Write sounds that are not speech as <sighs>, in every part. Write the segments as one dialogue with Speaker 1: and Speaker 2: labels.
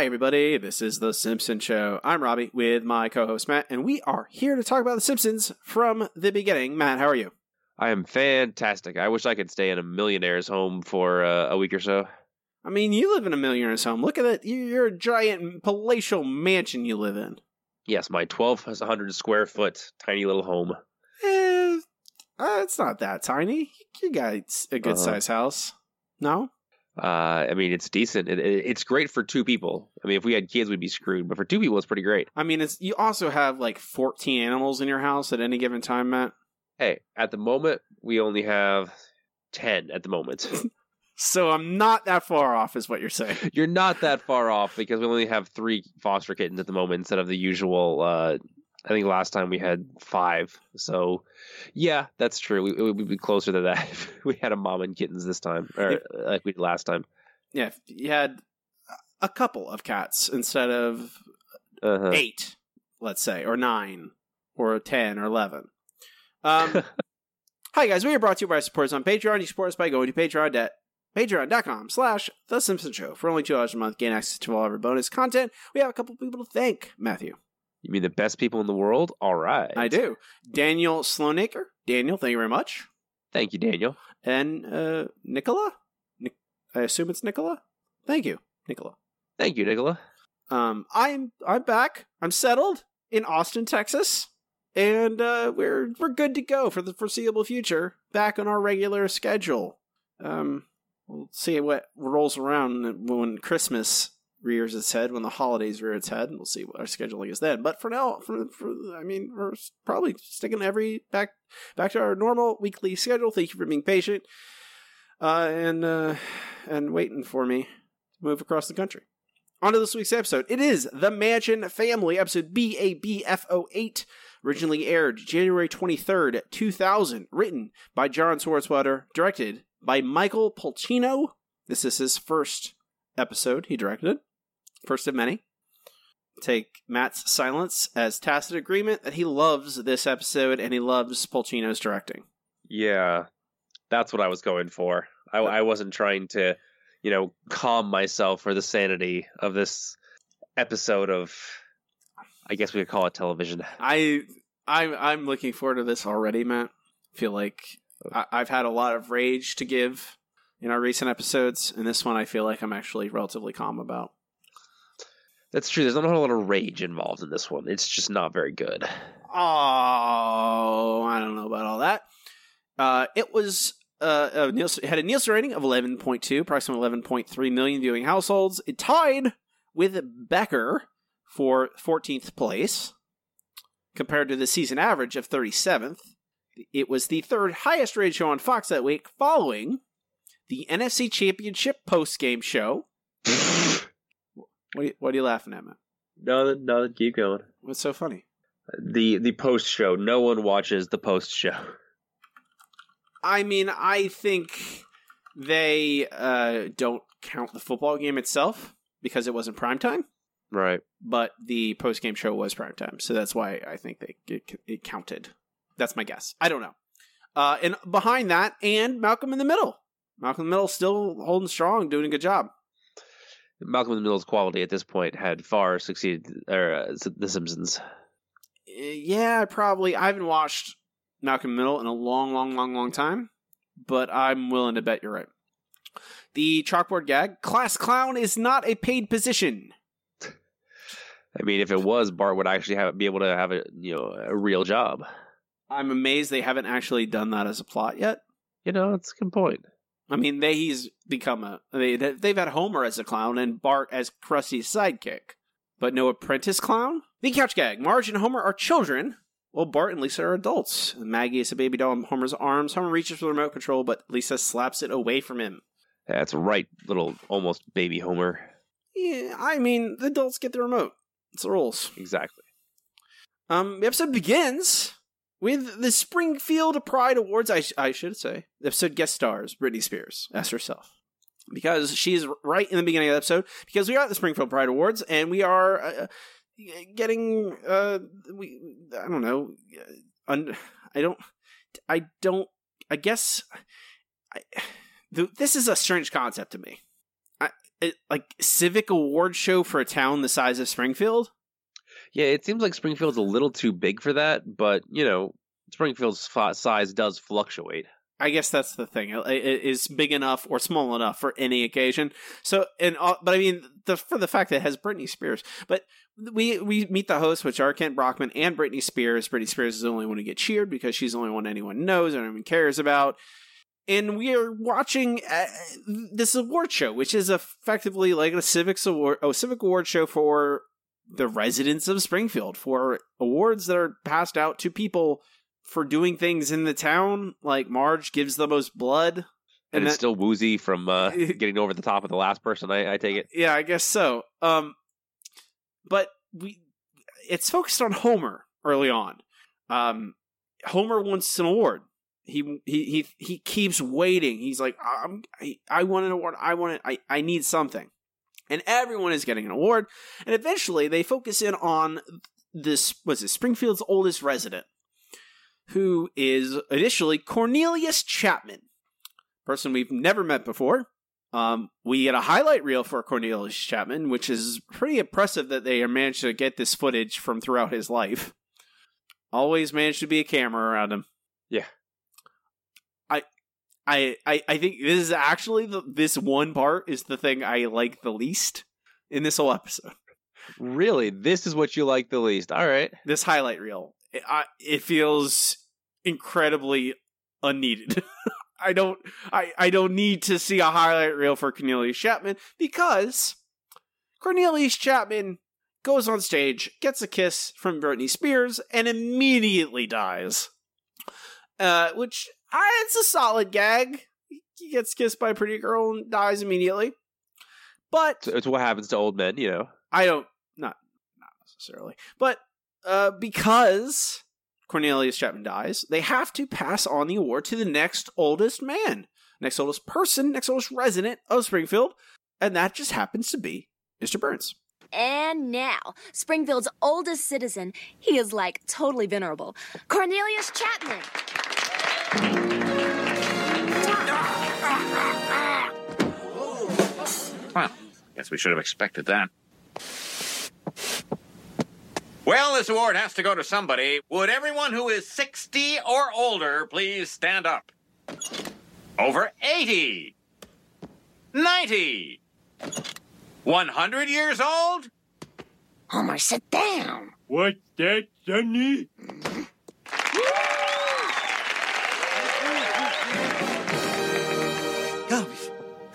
Speaker 1: Hi, everybody. This is The Simpsons Show. I'm Robbie with my co host Matt, and we are here to talk about The Simpsons from the beginning. Matt, how are you?
Speaker 2: I am fantastic. I wish I could stay in a millionaire's home for uh, a week or so.
Speaker 1: I mean, you live in a millionaire's home. Look at it. You're a giant palatial mansion you live in.
Speaker 2: Yes, my 1,200 square foot tiny little home.
Speaker 1: Eh, uh, it's not that tiny. You got a good
Speaker 2: Uh-huh.
Speaker 1: sized house. No?
Speaker 2: Uh, I mean, it's decent. It, it, it's great for two people. I mean, if we had kids, we'd be screwed. But for two people, it's pretty great.
Speaker 1: I mean, it's you also have like 14 animals in your house at any given time, Matt.
Speaker 2: Hey, at the moment, we only have 10 at the moment. <laughs>
Speaker 1: So I'm not that far off, is what you're saying.
Speaker 2: You're not that far off because we only have three foster kittens at the moment instead of the usual. Uh, I think last time we had five. So, yeah, that's true. We, we would be closer to that <laughs> if we had a mom and kittens this time, or
Speaker 1: If-
Speaker 2: like we did last time.
Speaker 1: Yeah, if you had a couple of cats instead of
Speaker 2: Uh-huh.
Speaker 1: eight, let's say, or nine, or 10, or 11. Um, <laughs> hi, guys. We are brought to you by supporters on Patreon. You support us by going to Patreon at patreon.com slash The Simpsons Show. For only $2 a month, gain access to all of our bonus content. We have a couple people to thank, Matthew.
Speaker 2: You mean the best people in the world? All right.
Speaker 1: I do. Daniel Sloanaker. Daniel, thank you very much.
Speaker 2: Thank you, Daniel.
Speaker 1: And uh, Nicola? Nic- I assume it's Nicola? Thank you, Nicola.
Speaker 2: Thank you, Nicola.
Speaker 1: Um, I'm I'm back. I'm settled in Austin, Texas, and uh, we're we're good to go for the foreseeable future. Back on our regular schedule. Um, we'll see what rolls around when Christmas rears its head, when the holidays rear its head, and we'll see what our scheduling is then. But for now, for, for I mean, we're probably sticking every back back to our normal weekly schedule. Thank you for being patient, uh, and uh, and waiting for me to move across the country. On to this week's episode. It is The Mansion Family, episode BABF08, originally aired January 23rd, 2000, written by John Swartzwelder, directed by Michael Polcino. This is his first episode he directed, first of many. Take Matt's silence as tacit agreement that he loves this episode and he loves Polcino's directing.
Speaker 2: Yeah, that's what I was going for. I, I wasn't trying to, you know, calm myself for the sanity of this episode of, I guess we could call it television.
Speaker 1: I I'm I'm looking forward to this already, Matt. feel like I, I've had a lot of rage to give in our recent episodes, and this one I feel like I'm actually relatively calm about.
Speaker 2: That's true. There's not a whole lot of rage involved in this one. It's just not very good.
Speaker 1: Oh, I don't know about all that. Uh, it was uh, a Nielsen, it had a Nielsen rating of 11.2, approximately 11.3 million viewing households. It tied with Becker for 14th place, compared to the season average of 37th. It was the third highest rated show on Fox that week, following the NFC Championship post game show. <laughs> What are, you, what are you laughing at, man?
Speaker 2: no, no, keep going.
Speaker 1: What's so funny?
Speaker 2: The the post show. No one watches the post show.
Speaker 1: I mean, I think they uh, don't count the football game itself because it wasn't prime time,
Speaker 2: Right.
Speaker 1: but the post game show was prime time, so that's why I think they it, it counted. That's my guess. I don't know. Uh, and behind that, and Malcolm in the Middle. Malcolm in the Middle still holding strong, doing a good job.
Speaker 2: Malcolm in the Middle's quality at this point had far succeeded or uh, The Simpsons.
Speaker 1: Uh, Yeah, probably. I haven't watched Malcolm in the Middle in a long, long, long, long time, but I'm willing to bet you're right. The chalkboard gag class clown is not a paid position.
Speaker 2: I mean, if it was, Bart would actually have be able to have a you know a real job.
Speaker 1: I'm amazed they haven't actually done that as a plot yet.
Speaker 2: You know, it's a good point.
Speaker 1: I mean, they he's become a they they've had Homer as a clown and Bart as Krusty's sidekick, but no apprentice clown. The couch gag: Marge and Homer are children, while Bart and Lisa are adults. Maggie is a baby doll in Homer's arms. Homer reaches for the remote control, but Lisa slaps it away from him.
Speaker 2: That's right, little almost baby Homer.
Speaker 1: Yeah, I mean, the adults get the remote. It's the rules.
Speaker 2: Exactly.
Speaker 1: Um, the episode begins with the Springfield Pride Awards. I, sh- I should say the episode guest stars Britney Spears as herself because she's right in the beginning of the episode. Because we are at the Springfield Pride Awards and we are uh, getting uh we I don't know uh, un- I don't I don't I guess I th- this is a strange concept to me. I a, like civic award show for a town the size of Springfield.
Speaker 2: Yeah, it seems like Springfield's a little too big for that, but you know, Springfield's size does fluctuate.
Speaker 1: I guess that's the thing. It, is big enough or small enough for any occasion. So, and but I mean, the for the fact that it has Britney Spears, but we we meet the hosts, which are Kent Brockman and Britney Spears. Britney Spears is the only one to get cheered because she's the only one anyone knows and anyone cares about. And we are watching uh, this award show, which is effectively like a civics award, a civic award show for the residents of Springfield for awards that are passed out to people for doing things in the town. Like Marge gives the most blood,
Speaker 2: And,
Speaker 1: and
Speaker 2: it's
Speaker 1: that-
Speaker 2: still woozy from uh, <laughs> getting over the top of the last person. I, I take it.
Speaker 1: yeah, I guess so. Um, but we, it's focused on Homer early on. Um, Homer wants an award. He he he he keeps waiting. He's like, I'm, I I want an award. I want it. I I need something. And everyone is getting an award. And eventually, they focus in on this. Was it Springfield's oldest resident, who is initially Cornelius Chapman, person we've never met before. Um, we get a highlight reel for Cornelius Chapman, which is pretty impressive that they managed to get this footage from throughout his life. Always managed to be a camera around him.
Speaker 2: Yeah.
Speaker 1: I, I, I, think this is actually the this one part is the thing I like the least in this whole episode.
Speaker 2: Really, this is what you like the least. All right.
Speaker 1: This highlight reel, it, I, it feels incredibly unneeded. <laughs> I don't I, I don't need to see a highlight reel for Cornelius Chapman because Cornelius Chapman goes on stage, gets a kiss from Britney Spears, and immediately dies. Uh, which uh, it's a solid gag. He gets kissed by a pretty girl and dies immediately. But
Speaker 2: So it's what happens to old men, you know.
Speaker 1: I don't not not necessarily, but uh, because Cornelius Chapman dies, they have to pass on the award to the next oldest man, next oldest person, next oldest resident of Springfield, and that just happens to be Mr. Burns.
Speaker 3: And now, Springfield's oldest citizen, he is like totally venerable. Cornelius Chapman.
Speaker 4: Well, guess we should have expected that. Well, this award has to go to somebody. Would everyone who is 60 or older please stand up? Over 80. 90. 100 years old?
Speaker 3: Homer, sit down.
Speaker 5: What's that, Sonny?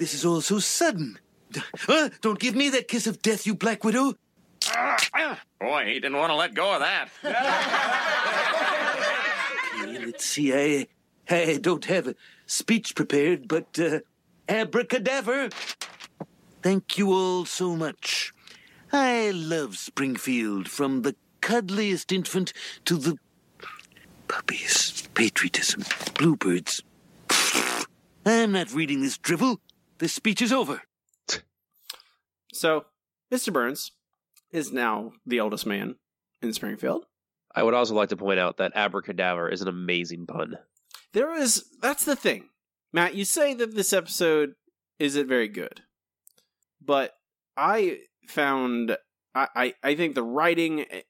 Speaker 6: This is all so sudden. Uh, don't give me that kiss of death, you black widow.
Speaker 4: Boy, he didn't want to let go of that.
Speaker 6: Okay, let's see. I, I don't have a speech prepared, but uh, abracadabra. Thank you all so much. I love Springfield, from the cuddliest infant to the puppies, patriotism, bluebirds. I'm not reading this drivel. This speech is over.
Speaker 1: So, Mr. Burns is now the oldest man in Springfield.
Speaker 2: I would also like to point out that abracadabra is an amazing pun.
Speaker 1: There is that's the thing. Matt, you say that this episode isn't very good. But I found I, I, I think the writing eh,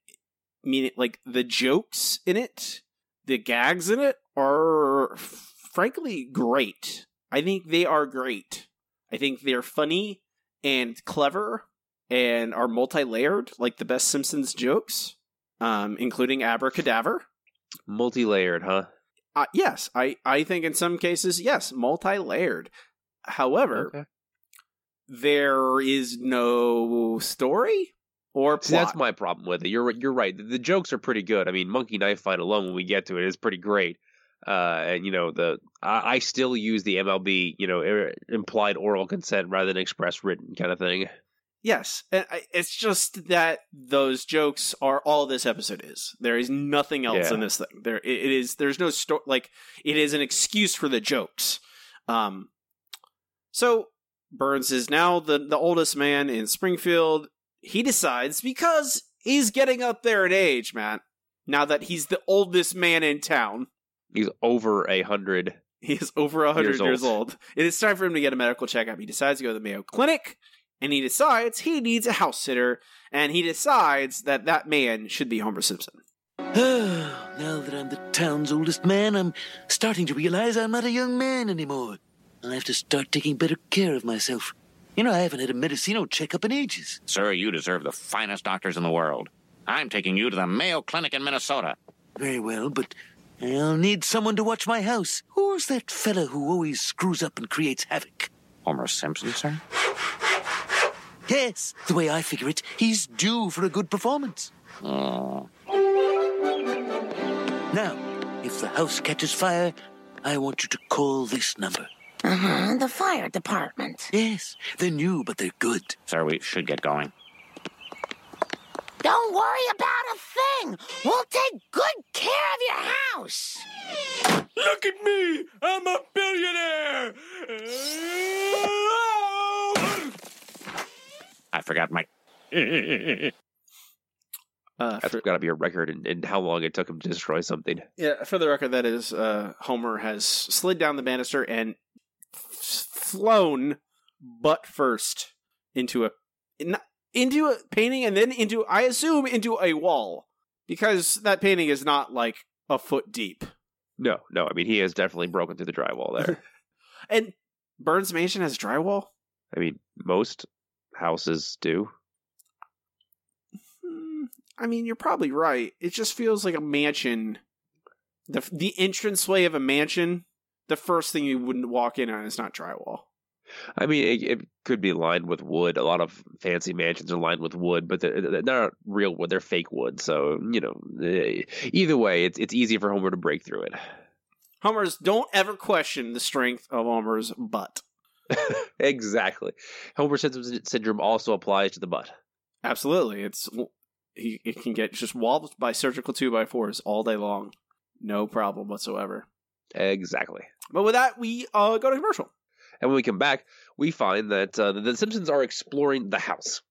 Speaker 1: meaning like the jokes in it, the gags in it are frankly great. I think they are great. I think they're funny and clever and are multi-layered like the best Simpsons jokes, um, including abracadabra.
Speaker 2: Multi-layered, huh?
Speaker 1: Uh, yes, I, I think in some cases, yes, multi layered. However,
Speaker 2: Okay.
Speaker 1: there is no story or.
Speaker 2: See, that's my problem with it. You're you're right. The, the jokes are pretty good. I mean, Monkey Knife Fight alone, when we get to it, is pretty great. Uh, and you know, the I, I still use the MLB, you know, er, implied oral consent rather than express written kind of thing.
Speaker 1: yes, and it's just that those jokes are all this episode is. There is nothing else
Speaker 2: Yeah.
Speaker 1: in this thing. There, it it is. There's no story. Like it is an excuse for the jokes. Um, so Burns is now the the oldest man in Springfield. He decides because he's getting up there in age, Matt. Now that he's the oldest man in town,
Speaker 2: He's over a hundred.
Speaker 1: he is over a 100 years,
Speaker 2: Years
Speaker 1: old.
Speaker 2: old.
Speaker 1: It is time for him to get a medical checkup. He decides to go to the Mayo Clinic. and he decides he needs a house sitter, and he decides that that man should be Homer Simpson. <sighs>
Speaker 6: now that I'm the town's oldest man, I'm starting to realize I'm not a young man anymore. I'll have to start taking better care of myself. You know, I haven't had a Medicino checkup in ages.
Speaker 4: Sir, you deserve the finest doctors in the world. I'm taking you to the Mayo Clinic in Minnesota.
Speaker 6: Very well, but I'll need someone to watch my house. Who's that fella who always screws up and creates havoc?
Speaker 4: Homer Simpson, sir?
Speaker 6: Yes, the way I figure it, he's due for a good performance.
Speaker 4: Oh.
Speaker 6: Now, if the house catches fire, I want you to call this number.
Speaker 7: Uh-huh, the fire department.
Speaker 6: Yes, they're new, but they're good.
Speaker 4: Sir, we should get going.
Speaker 7: Don't worry about a thing. We'll take good care of your house.
Speaker 5: Look at me! I'm a billionaire!
Speaker 4: I forgot my. <laughs>
Speaker 1: Uh,
Speaker 2: That's
Speaker 1: for,
Speaker 2: got to be a record in, in how long it took him to destroy something.
Speaker 1: yeah, for the record, that is uh, Homer has slid down the banister and f- flown butt first into a in, into a painting, and then into I assume into a wall because that painting is not like a foot deep.
Speaker 2: No, no. I mean, he has definitely broken through the drywall there. <laughs>
Speaker 1: And Burns Mansion has drywall.
Speaker 2: I mean, most houses do.
Speaker 1: Hmm, I mean, you're probably right. It just feels like a mansion. the The entranceway of a mansion. The first thing you wouldn't walk in on is not drywall.
Speaker 2: I mean, it, it could be lined with wood. A lot of fancy mansions are lined with wood, but they're, they're not real wood; they're fake wood. So you know, eh, either way, it's it's easy for Homer to break through it.
Speaker 1: Homer's don't ever question the strength of Homer's butt. <laughs>
Speaker 2: exactly. Homer syndrome syndrome also applies to the butt.
Speaker 1: Absolutely, it's he it can get just walled by surgical two by fours all day long, no problem whatsoever.
Speaker 2: Exactly.
Speaker 1: But with that, we uh, go to commercial.
Speaker 2: And when we come back, we find that uh, the Simpsons are exploring the house.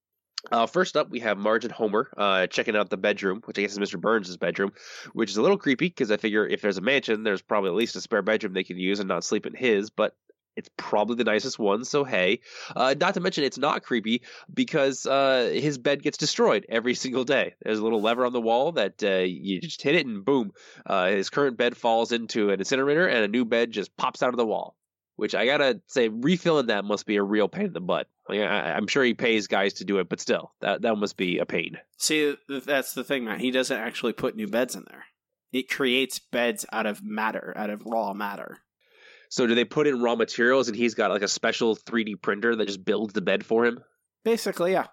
Speaker 2: Uh, first up, we have Marge and Homer uh, checking out the bedroom, which I guess is Mr. Burns' bedroom, which is a little creepy because I figure if there's a mansion, there's probably at least a spare bedroom they can use and not sleep in his, but it's probably the nicest one, so hey. Uh, not to mention, it's not creepy because uh, his bed gets destroyed every single day. There's a little lever on the wall that uh, you just hit it, and boom, uh, his current bed falls into an incinerator, and a new bed just pops out of the wall which I gotta say, refilling that must be a real pain in the butt. Like, I, I'm sure he pays guys to do it, but still, that that must be a pain.
Speaker 1: See, that's the thing, man. He doesn't actually put new beds in there. It creates beds out of matter, out of raw matter.
Speaker 2: So, do they put in raw materials, and he's got like a special 3D printer that just builds the bed for him?
Speaker 1: Basically, yeah.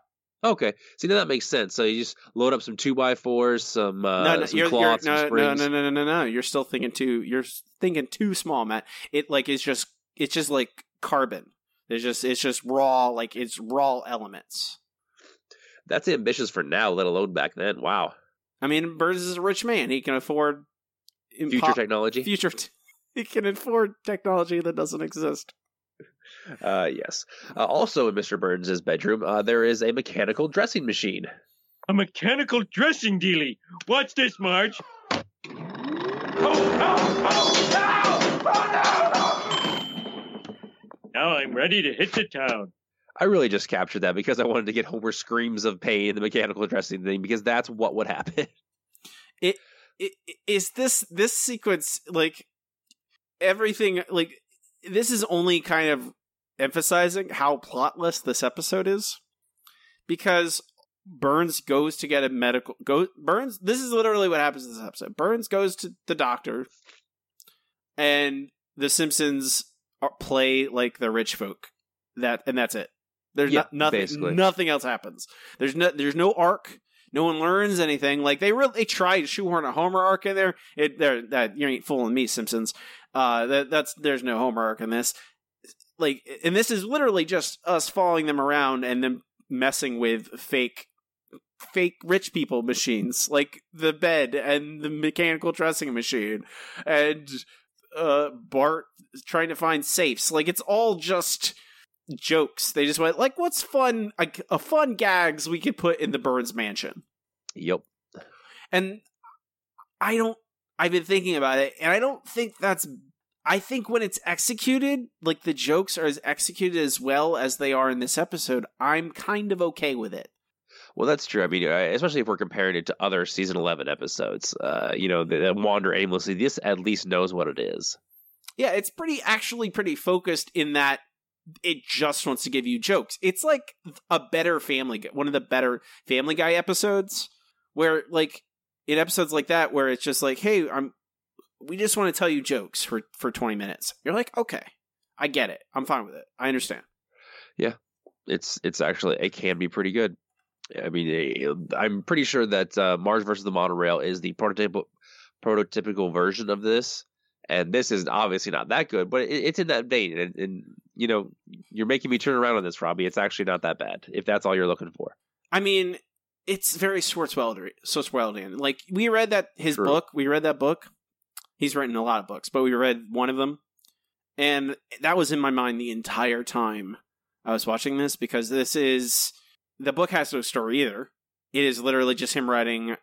Speaker 2: Okay, see now that makes sense. So you just load up some two by fours, some uh,
Speaker 1: no, no,
Speaker 2: some
Speaker 1: you're, you're,
Speaker 2: some
Speaker 1: no, no, no, no, no, no. You're still thinking too. You're thinking too small, Matt. It like is just it's just like carbon. There's just it's just raw like it's raw elements.
Speaker 2: That's ambitious for now, let alone back then. Wow,
Speaker 1: I mean, Burns is a rich man. He can afford impo-
Speaker 2: future technology.
Speaker 1: Future. T- <laughs> he can afford technology that doesn't exist.
Speaker 2: Uh, yes. Uh, also in Mr. Burns' bedroom, uh, there is a mechanical dressing machine.
Speaker 5: A mechanical dressing dealie. Watch this, Marge. Oh, oh, oh, Now I'm ready to hit the town.
Speaker 2: I really just captured that because I wanted to get Homer screams of pain in the mechanical dressing thing because that's what would happen. <laughs>
Speaker 1: It, it is this this sequence like everything like this is only kind of emphasizing how plotless this episode is because Burns goes to get a medical go Burns this is literally what happens in this episode. Burns goes to the doctor and the Simpsons are, play like the rich folk. That and that's it. There's
Speaker 2: Yeah,
Speaker 1: no, nothing
Speaker 2: basically.
Speaker 1: nothing else happens. There's no there's no arc. No one learns anything. Like they really they try to shoehorn a Homer arc in there. It there that you ain't fooling me, Simpsons. Uh, that that's there's no Homer arc in this. Like, and this is literally just us following them around and them messing with fake, fake rich people machines, like the bed and the mechanical dressing machine, and uh Bart trying to find safes. Like it's all just jokes. They just went like, what's fun? Like a fun gags we could put in the Burns mansion.
Speaker 2: Yep.
Speaker 1: And I don't. I've been thinking about it, and I don't think that's I think when it's executed, like the jokes are as executed as well as they are in this episode, I'm kind of okay with it.
Speaker 2: Well, that's true. I mean, uh, especially if we're comparing it to other season eleven episodes, uh, you know, that wander aimlessly. This at least knows what it is.
Speaker 1: Yeah, it's pretty actually pretty focused in that it just wants to give you jokes. It's like a better Family Guy, one of the better Family Guy episodes, where like in episodes like that, where it's just like, hey, I'm, we just want to tell you jokes for for twenty minutes. You're like, okay, I get it. I'm fine with it. I understand. Yeah.
Speaker 2: It's it's actually it can be pretty good. I mean, eh, I'm pretty sure that uh, Marge versus the Monorail is the prototypical prototypical version of this, and this is obviously not that good, but it, it's in that vein. And, and you know, you're making me turn around on this, Robbie. It's actually not that bad if that's all you're looking for.
Speaker 1: I mean, it's very Swartzweldian. Like we read that his
Speaker 2: True.
Speaker 1: book. We read that book. He's written a lot of books, but we read one of them, and that was in my mind the entire time I was watching this because this is the book has no story either. It is literally just him writing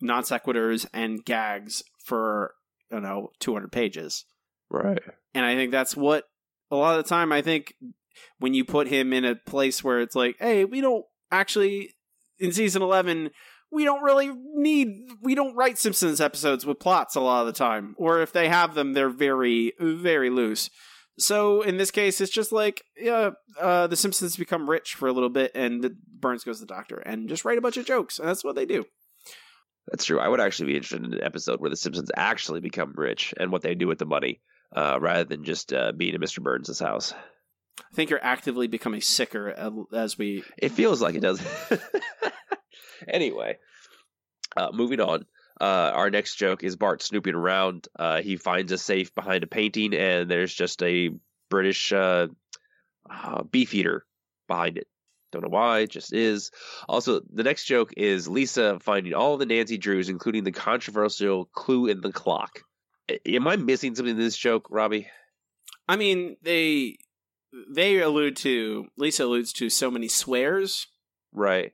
Speaker 1: non sequiturs and gags for I don't know 200 pages.
Speaker 2: Right.
Speaker 1: And I think that's what a lot of the time I think when you put him in a place where it's like, hey, we don't actually in season 11 we don't really need we don't write Simpsons episodes with plots a lot of the time or if they have them they're very very loose. So in this case it's just like yeah, uh the Simpsons become rich for a little bit and Burns goes to the doctor and just write a bunch of jokes and that's what they do.
Speaker 2: That's true. I would actually be interested in an episode where the Simpsons actually become rich and what they do with the money, uh, rather than just uh, being in Mr. Burns' house.
Speaker 1: I think you're actively becoming sicker as we
Speaker 2: It feels like it does. <laughs> anyway, uh, moving on. Uh, our next joke is Bart snooping around. Uh, he finds a safe behind a painting, and there's just a British uh, uh, beef eater behind it. Don't know why, it just is. Also, the next joke is Lisa finding all the Nancy Drews, including the controversial clue in the clock. Am I missing something in this joke, Robbie?
Speaker 1: I mean, they they allude to Lisa alludes to so many swears.
Speaker 2: Right.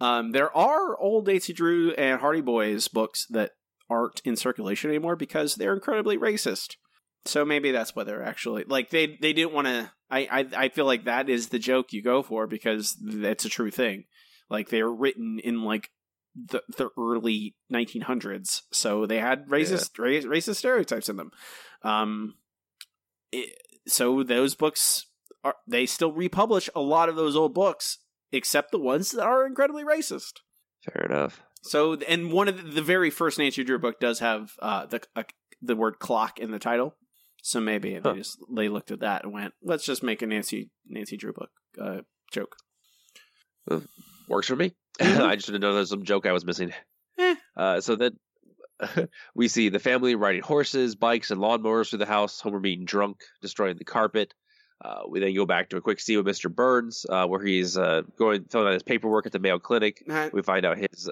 Speaker 1: Um, there are old Nancy Drew and Hardy Boys books that aren't in circulation anymore because they're incredibly racist. So maybe that's what they're actually like. They they didn't want to. I, I I feel like that is the joke you go for because that's a true thing. Like they were written in like the the early 1900s, so they had racist ra- racist stereotypes in them. Um, it, so those books are they still republish a lot of those old books, except the ones that are incredibly racist.
Speaker 2: Fair enough.
Speaker 1: So, and one of the, the very first Nancy Drew book does have uh, the uh, the word clock in the title. So maybe
Speaker 2: Huh.
Speaker 1: they just they looked at that and went, "Let's just make a Nancy Nancy Drew book uh, joke."
Speaker 2: works for me. <laughs>
Speaker 1: Mhm.
Speaker 2: I just didn't know there was some joke I was missing.
Speaker 1: Eh.
Speaker 2: Uh, so then <laughs> we see the family riding horses, bikes, and lawnmowers through the house. Homer being drunk, destroying the carpet. Uh, we then go back to a quick scene with Mr. Burns, uh, where he's uh, going filling out his paperwork at the Mayo Clinic.
Speaker 1: Matt,
Speaker 2: We find out his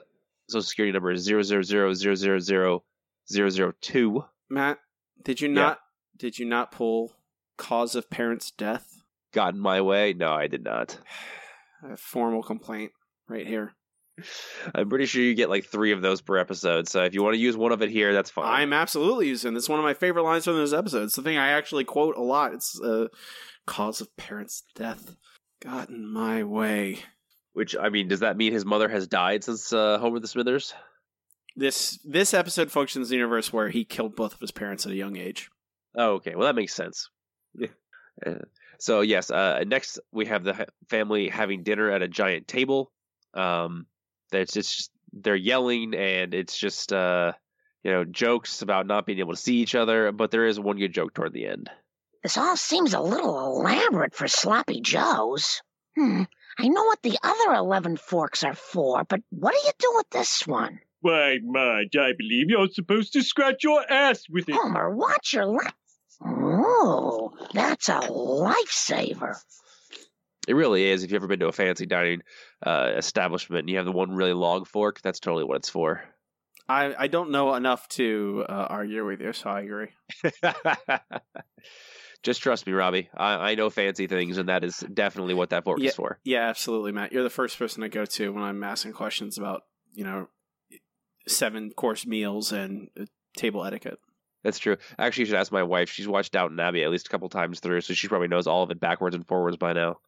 Speaker 2: social security number is zero zero zero zero zero zero zero zero two.
Speaker 1: Matt, did you
Speaker 2: Yeah.
Speaker 1: not did you not pull cause of parent's death?
Speaker 2: Got in my way? No, I did not. <sighs>
Speaker 1: A formal complaint right here.
Speaker 2: I'm pretty sure you get like three of those per episode. So if you want to use one of it here, that's fine.
Speaker 1: I'm absolutely using. It's one of my favorite lines from those episodes. The thing I actually quote a lot. It's uh, cause of parent's death. Got in my way.
Speaker 2: Which I mean, does that mean his mother has died since uh, Homer the Smithers?
Speaker 1: This this episode functions in the universe where he killed both of his parents at a young age.
Speaker 2: Oh, okay. Well, that makes sense. Uh, so yes, uh, next we have the family having dinner at a giant table. Um, that's just they're yelling, and it's just uh, you know jokes about not being able to see each other. But there is one good joke toward the end.
Speaker 7: This all seems a little elaborate for sloppy joes. Hmm. I know what the other 11 forks are for, but what do you do with this one?
Speaker 5: Why, Marge, I believe you're supposed to scratch your ass with it.
Speaker 7: Homer, watch your lap. Oh, that's a lifesaver.
Speaker 2: It really is. If you've ever been to a fancy dining uh, establishment and you have the one really long fork, that's totally what it's for.
Speaker 1: I, I don't know enough to uh, argue with you, so I agree. <laughs>
Speaker 2: Just trust me, Robbie. I, I know fancy things, and that is definitely what that fork is for.
Speaker 1: Yeah, absolutely, Matt. You're the first person I go to when I'm asking questions about, you know, seven course meals and uh, table etiquette.
Speaker 2: That's true. Actually, you should ask my wife. She's watched Downton Abbey at least a couple times through, so she probably knows all of it backwards and forwards by now.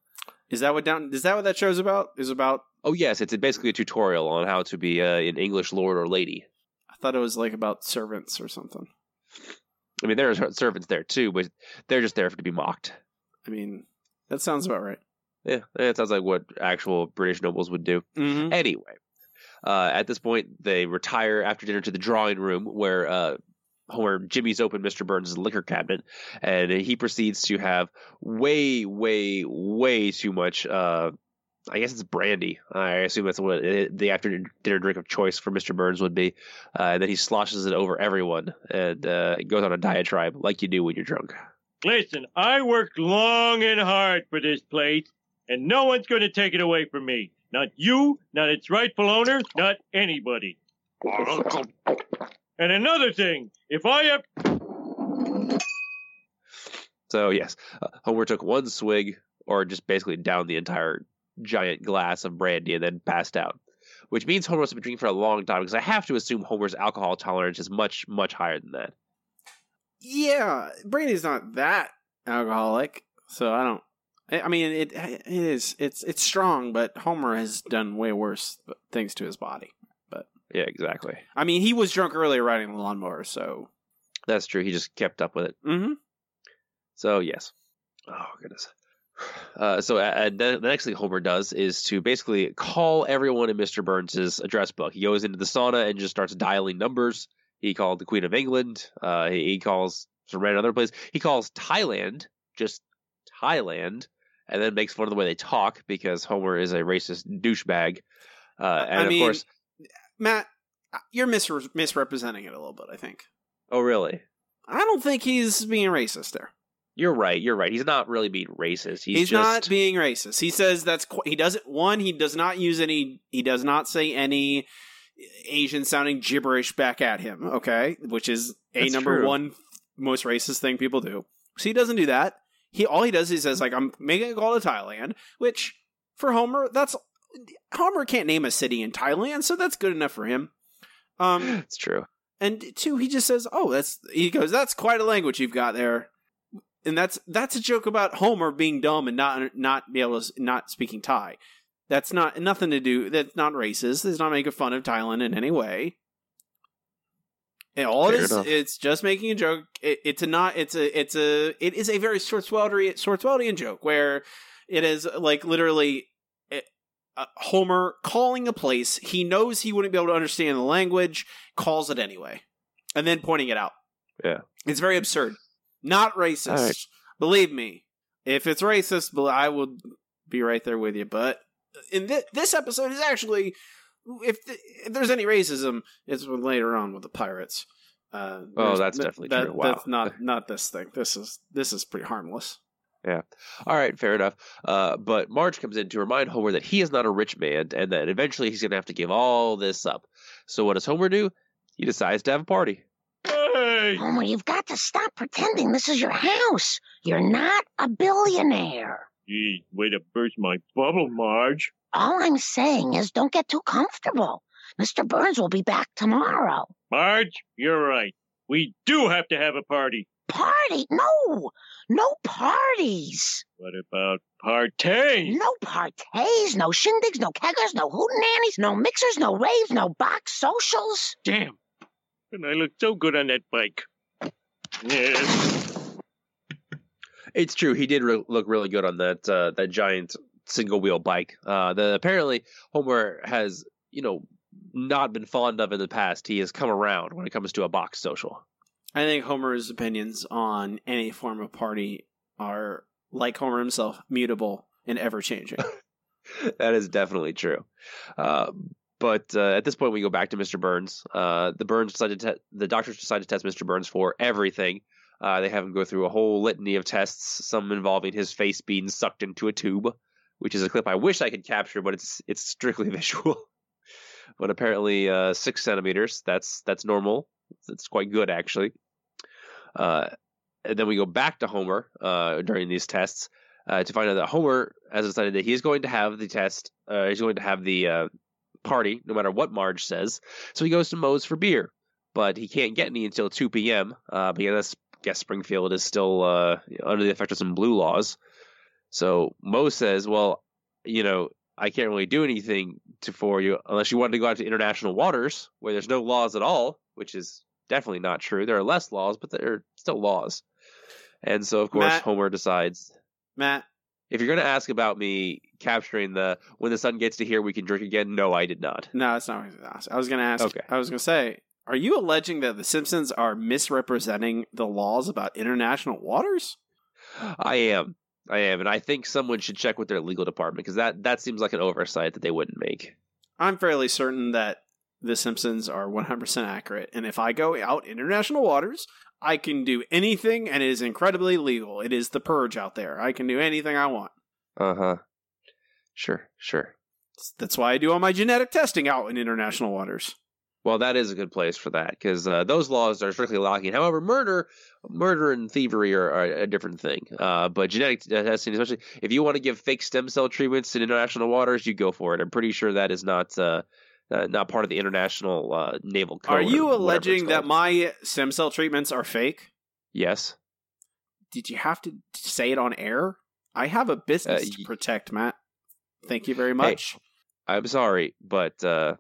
Speaker 1: Is that what down? Is that what that show's about? Is about?
Speaker 2: Oh yes, it's basically a tutorial on how to be uh, an English lord or lady.
Speaker 1: I thought it was like about servants or something.
Speaker 2: I mean, there are servants there too, but they're just there to be mocked.
Speaker 1: I mean, that sounds about right.
Speaker 2: Yeah, it sounds like what actual British nobles would do.
Speaker 1: Mm-hmm.
Speaker 2: Anyway, uh, at this point, they retire after dinner to the drawing room where uh, where Jimmy's opened Mr. Burns' liquor cabinet, and he proceeds to have way, way, way too much. Uh, I guess it's brandy. I assume that's what it, the after dinner drink of choice for Mr. Burns would be. Uh, and then he sloshes it over everyone and uh, goes on a diatribe like you do when you're drunk.
Speaker 5: Listen, I worked long and hard for this place, and no one's going to take it away from me. Not you, not its rightful owner, not anybody. Welcome. And another thing, if I have.
Speaker 2: So yes, uh, Homer took one swig, or just basically down the entire giant glass of brandy, and then passed out. Which means Homer must have been drinking for a long time, because I have to assume Homer's alcohol tolerance is much, much higher than that.
Speaker 1: Yeah, Brandy's not that alcoholic, so I don't. I mean, it it is it's it's strong, but Homer has done way worse things to his body.
Speaker 2: But yeah, exactly.
Speaker 1: I mean, he was drunk earlier riding the lawnmower, so.
Speaker 2: That's true. He just kept up with it.
Speaker 1: Mm-hmm.
Speaker 2: So yes. Oh goodness. Uh, so uh, the, the next thing Homer does is to basically call everyone in Mr. Burns's address book. He goes into the sauna and just starts dialing numbers. He called the Queen of England. Uh, he, he calls some random other place. He calls Thailand, just Thailand, and then makes fun of the way they talk because Homer is a racist douchebag. Uh, and
Speaker 1: I mean,
Speaker 2: of course,
Speaker 1: Matt, you're mis- misrepresenting it a little bit. I think.
Speaker 2: oh really?
Speaker 1: I don't think he's being racist there.
Speaker 2: You're right. You're right. He's not really being racist. He's,
Speaker 1: He's,
Speaker 2: just
Speaker 1: not being racist. He says that's qu- he doesn't one. He does not use any. He does not say any Asian sounding gibberish back at him. Okay, which is a
Speaker 2: That's
Speaker 1: number
Speaker 2: true.
Speaker 1: one most racist thing people do. So he doesn't do that. He all he does is says like I'm making a call to Thailand, which for Homer that's Homer can't name a city in Thailand, so that's good enough for him. Um,
Speaker 2: it's true.
Speaker 1: and two, he just says, "Oh, that's." He goes, "That's quite a language you've got there," and that's that's a joke about Homer being dumb and not not be able to not speaking Thai. That's not nothing to do. That's not racist. It's not making fun of Thailand in any way. And all
Speaker 2: Fair
Speaker 1: is,
Speaker 2: enough.
Speaker 1: it's just making a joke. It, it's a not. It's a. It's a. It is a very Swartzweldian Swartzweldian joke where it is like literally eh, uh, Homer calling a place he knows he wouldn't be able to understand the language, calls it anyway, and then pointing it out.
Speaker 2: Yeah.
Speaker 1: it's very absurd. Not racist.
Speaker 2: Right.
Speaker 1: Believe me, if it's racist, I would be right there with you. But in thi- this episode is actually, if, th- if there's any racism, it's later on with the pirates. Uh,
Speaker 2: Oh, that's
Speaker 1: that-
Speaker 2: definitely
Speaker 1: that-
Speaker 2: true. Wow.
Speaker 1: That's not <laughs> not this thing. This is this is pretty harmless. Yeah.
Speaker 2: All right, fair enough. Uh, but Marge comes in to remind Homer that he is not a rich man and that eventually he's going to have to give all this up. So what does Homer do? He decides to have a party.
Speaker 5: Hey!
Speaker 7: Homer, you've got to stop pretending this is your house. You're not a billionaire.
Speaker 5: Gee, way to burst my bubble, Marge.
Speaker 7: All I'm saying is don't get too comfortable. Mr. Burns will be back tomorrow.
Speaker 5: Marge, you're right. We do have to have a party.
Speaker 7: Party? No! No parties!
Speaker 5: What about party?
Speaker 7: No parties, no shindigs, no keggers, no hootenannies, no mixers, no raves, no box socials.
Speaker 5: Damn. And I look so good on that bike. Yes.
Speaker 2: It's true. He did re- look really good on that uh, that giant single wheel bike. Uh, that apparently Homer has, you know, not been fond of in the past. He has come around when it comes to a box social.
Speaker 1: I think Homer's opinions on any form of party are like Homer himself, mutable and ever changing. <laughs>
Speaker 2: that is definitely true. Uh, but uh, at this point, we go back to Mr. Burns. Uh, the Burns decided to the doctors decide to test Mr. Burns for everything. Uh, they have him go through a whole litany of tests, some involving his face being sucked into a tube, which is a clip I wish I could capture, but it's it's strictly <laughs> visual. but apparently, uh, six centimeters. That's that's normal. That's quite good, actually. Uh, and then we go back to Homer uh, during these tests uh, to find out that Homer has decided that he's going to have the test. Uh, he's going to have the party, no matter what Marge says. So he goes to Moe's for beer. but he can't get any until 2 p.m. Uh, because I guess Springfield is still uh, under the effect of some blue laws. So Moe says, "Well, you know, I can't really do anything to for you unless you want to go out to international waters where there's no laws at all, which is definitely not true. There are less laws, but there are still laws." And so, of course,
Speaker 1: Matt-
Speaker 2: Homer decides
Speaker 1: Matt,
Speaker 2: if you're going to ask about me capturing the when the sun gets to here we can drink again, no, I did not.
Speaker 1: no, that's not what I was going to ask. I was going to ask.
Speaker 2: Okay.
Speaker 1: I was going to say, are you alleging that the Simpsons are misrepresenting the laws about international waters?
Speaker 2: I am. I am, and I think someone should check with their legal department because that that seems like an oversight that they wouldn't make.
Speaker 1: I'm fairly certain that the Simpsons are 100% accurate, and if I go out international waters, I can do anything, and it is incredibly legal. It is the purge out there. I can do anything I want.
Speaker 2: Uh huh. Sure, sure.
Speaker 1: That's why I do all my genetic testing out in international waters.
Speaker 2: Well, that is a good place for that because uh, those laws are strictly locking. However, murder, murder and thievery are, are a different thing. Uh, but genetic testing, especially if you want to give fake stem cell treatments in international waters, you go for it. I'm pretty sure that is not uh, uh, not part of the international uh, naval code.
Speaker 1: Are you
Speaker 2: or whatever it's
Speaker 1: alleging that my stem cell treatments are fake?
Speaker 2: Yes.
Speaker 1: Did you have to say it on air? I have a business
Speaker 2: Uh,
Speaker 1: to protect, Matt. Thank you very much.
Speaker 2: I'm sorry, but uh,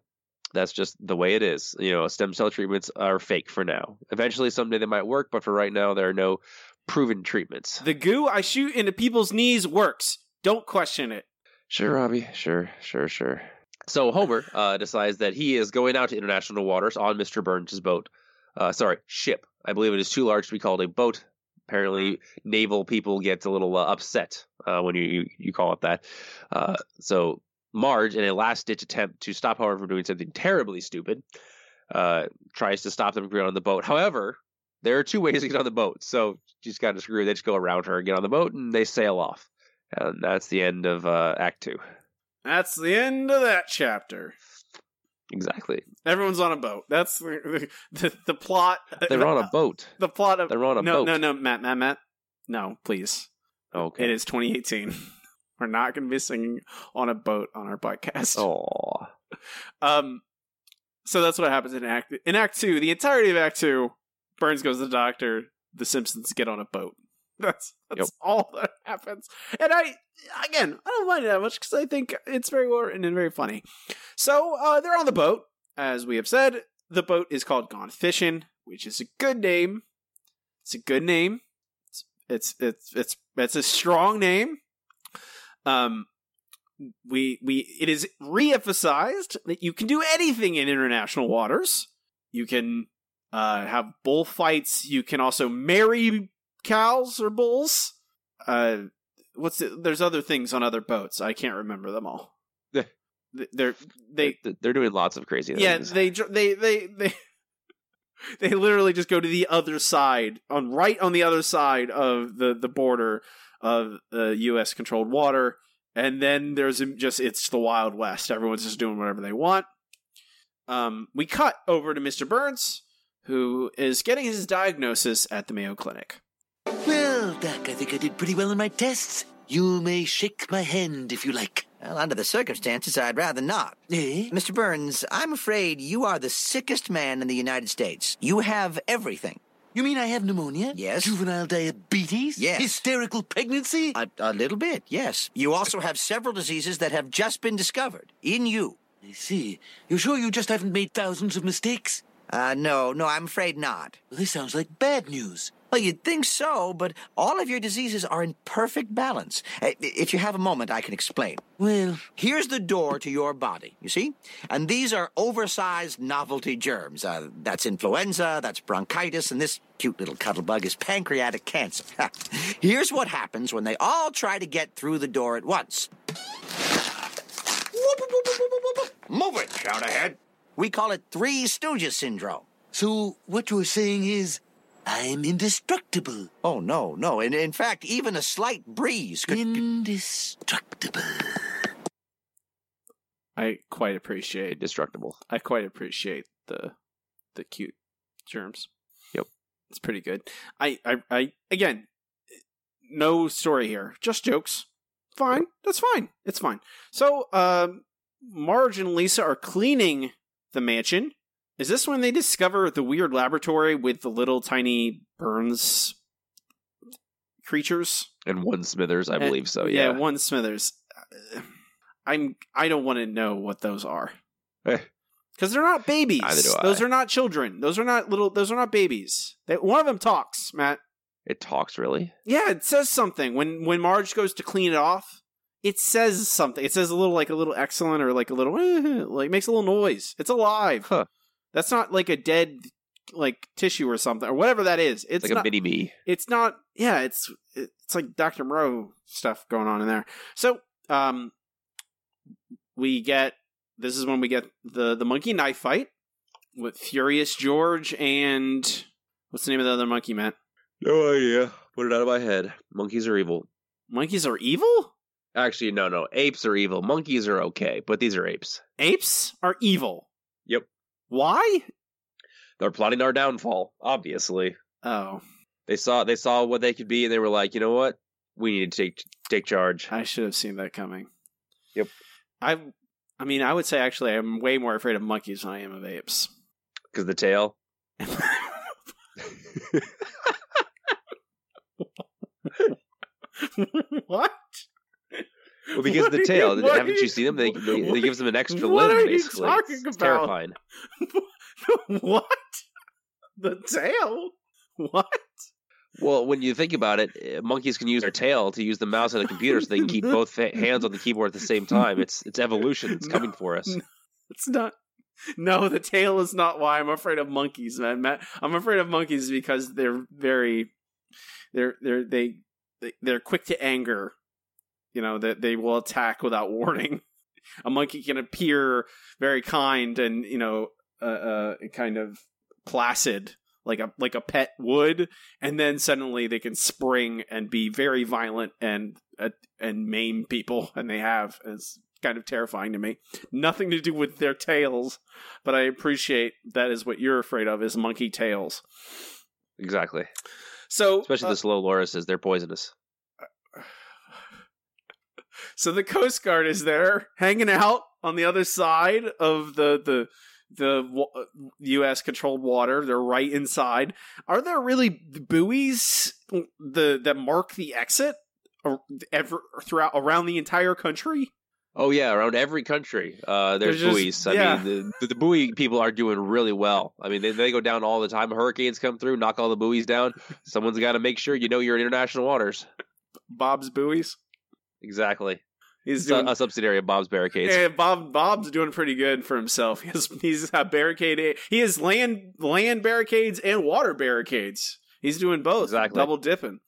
Speaker 2: that's just the way it is. You know, stem cell treatments are fake for now. Eventually, someday they might work, but for right now, there are no proven treatments.
Speaker 1: The goo I shoot into people's knees works. Don't question it.
Speaker 2: Sure, Robbie. Sure, sure, sure. So Homer uh, decides that he is going out to international waters on Mr. Burns' boat. Uh, sorry, ship. I believe it is too large to be called a boat. Apparently, naval people get a little uh, upset uh, when you, you you call it that. Uh, so Marge, in a last-ditch attempt to stop Homer from doing something terribly stupid, uh, tries to stop them from getting on the boat. However, there are two ways to get on the boat. So she's kind of screwed. They just go around her, and get on the boat, and they sail off. And that's the end of Act Two.
Speaker 1: That's the end of that chapter.
Speaker 2: Exactly.
Speaker 1: Everyone's on a boat. That's the the, the plot.
Speaker 2: They're on a <laughs> boat.
Speaker 1: The plot of
Speaker 2: They're on a
Speaker 1: no,
Speaker 2: boat.
Speaker 1: no, no, Matt, Matt, Matt. No, please.
Speaker 2: Okay.
Speaker 1: It is 2018. <laughs> We're not going to be singing on a boat on our podcast.
Speaker 2: Oh. <laughs>
Speaker 1: Um, so that's what happens in Act in Act Two. The entirety of Act Two, Burns goes to the doctor. The Simpsons get on a boat. That's <laughs> that's
Speaker 2: Yep.
Speaker 1: all that happens. And I again, I don't mind it that much because I think it's very well written and very funny. So uh, they're on the boat, as we have said. The boat is called Gone Fishing, which is a good name. It's a good name. It's it's it's it's, it's a strong name. Um, we we it is reemphasized that you can do anything in international waters. You can uh, have bullfights. You can also marry cows or bulls. Uh, what's the, there's other things on other boats. I can't remember them all.
Speaker 2: Yeah.
Speaker 1: They're they
Speaker 2: They- they're doing lots of crazy
Speaker 1: yeah
Speaker 2: things.
Speaker 1: they they they they <laughs> they literally just go to the other side on right on the other side of the the border of the U.S. controlled water, and then there's just it's the Wild West. Everyone's just doing whatever they want. Um, we cut over to Mr. Burns, who is getting his diagnosis at the Mayo Clinic.
Speaker 6: Well, Doc, I think I did pretty well in my tests. You may shake my hand if you like.
Speaker 8: Well, under the circumstances, I'd rather not.
Speaker 6: Eh?
Speaker 8: Mr. Burns, I'm afraid you are the sickest man in the United States. You have everything.
Speaker 6: You mean I have pneumonia?
Speaker 8: Yes.
Speaker 6: Juvenile diabetes?
Speaker 8: Yes.
Speaker 6: Hysterical pregnancy?
Speaker 8: A, a little bit, yes. You also have several diseases that have just been discovered in you.
Speaker 6: I see. You sure you just haven't made thousands of mistakes?
Speaker 8: Uh, no, no, I'm afraid not.
Speaker 6: Well, this sounds like bad news.
Speaker 8: Well, you'd think so, but all of your diseases are in perfect balance. Uh, If you have a moment, I can explain.
Speaker 6: Well,
Speaker 8: Here's the door to your body, you see? And these are oversized novelty germs. Uh, that's influenza, that's bronchitis, and this cute little cuddlebug is pancreatic cancer. <laughs> Here's what happens when they all try to get through the door at once. Move it, shout ahead. We call it Three Stooges syndrome.
Speaker 6: so what you're saying is I'm indestructible.
Speaker 8: Oh, no, no. In, in fact, even a slight breeze could.
Speaker 6: Indestructible.
Speaker 1: I quite appreciate
Speaker 2: Indestructible.
Speaker 1: I quite appreciate the the cute germs.
Speaker 2: Yep.
Speaker 1: It's pretty good. I I, I again no story here. Just jokes. Fine. That's fine. It's fine. So um Marge and Lisa are cleaning the mansion Is this when they discover the weird laboratory with the little tiny Burns creatures?
Speaker 2: And one Smithers, I
Speaker 1: Uh,
Speaker 2: believe so. Yeah.
Speaker 1: one Smithers. Uh, I'm. I don't want to know what those are
Speaker 2: Eh.
Speaker 1: because they're not babies.
Speaker 2: Neither do
Speaker 1: Those are not children. Those are not little. Those are not babies. They, one of them talks, Matt.
Speaker 2: It talks really.
Speaker 1: Yeah, it says something when when Marge goes to clean it off. It says something. It says a little like a little excellent or like a little <laughs> like makes a little noise. It's alive.
Speaker 2: Huh.
Speaker 1: That's not like a dead like tissue or something or whatever that is. It's
Speaker 2: like
Speaker 1: not.
Speaker 2: a mini me.
Speaker 1: it's not. Yeah, it's it's like Doctor Moreau stuff going on in there. So um, we get this is when we get the the monkey knife fight with Furious George and what's the name of the other monkey, Matt?
Speaker 2: No idea. Put it out of my head. Monkeys are evil.
Speaker 1: Monkeys are evil.
Speaker 2: Actually, no, no. Apes are evil. Monkeys are okay, but these are apes.
Speaker 1: Apes are evil.
Speaker 2: Yep.
Speaker 1: Why?
Speaker 2: They're plotting our downfall. Obviously,
Speaker 1: Oh,
Speaker 2: they saw they saw what they could be, and they were like, you know what? We need to take take charge.
Speaker 1: I should have seen that coming.
Speaker 2: Yep.
Speaker 1: I, I mean, I would say actually, I'm way more afraid of monkeys than I am of apes.
Speaker 2: Because the tail. <laughs> <laughs>
Speaker 1: what?
Speaker 2: Well, because
Speaker 1: What
Speaker 2: the tail.
Speaker 1: you-
Speaker 2: haven't you
Speaker 1: you-
Speaker 2: seen them? They, they, they gives them an extra
Speaker 1: What
Speaker 2: limb.
Speaker 1: are you
Speaker 2: basically,
Speaker 1: talking
Speaker 2: it's
Speaker 1: about?
Speaker 2: terrifying. <laughs>
Speaker 1: what? The tail? What?
Speaker 2: Well, when you think about it, eh, monkeys can use their tail to use the mouse on the computer, so they can keep <laughs> both hands on the keyboard at the same time. It's it's evolution. It's coming for us.
Speaker 1: No. It's not. No, the tail is not why I'm afraid of monkeys, man. Matt, I'm afraid of monkeys because they're very, they're they're they they- they're quick to anger. You know that they will attack without <laughs> warning. A monkey can appear very kind and you know uh, uh kind of placid like a like a pet would, and then suddenly they can spring and be very violent and uh, and maim people, and they have. It's kind of terrifying to me. Nothing to do with their tails, but I appreciate that is what you're afraid of is monkey tails.
Speaker 2: Exactly.
Speaker 1: So
Speaker 2: Especially
Speaker 1: uh,
Speaker 2: the slow lorises. They're poisonous.
Speaker 1: So the Coast Guard is there hanging out on the other side of the the the U.S. controlled water. They're right inside. Are there really buoys the that mark the exit or ever throughout around the entire country?
Speaker 2: Oh yeah, around every country, uh, there's
Speaker 1: just-
Speaker 2: buoys. I
Speaker 1: yeah.
Speaker 2: mean, the, the buoy people are doing really well. I mean, they, they go down all the time. Hurricanes come through, knock all the buoys down. Someone's got to make sure you know you're in international waters.
Speaker 1: Bob's buoys.
Speaker 2: Exactly.
Speaker 1: He's doing
Speaker 2: a, a subsidiary of Bob's Barricades.
Speaker 1: And Bob Bob's doing pretty good for himself. <laughs> He has he's barricade. He has land land barricades and water barricades. He's doing both,
Speaker 2: Exactly.
Speaker 1: double dipping.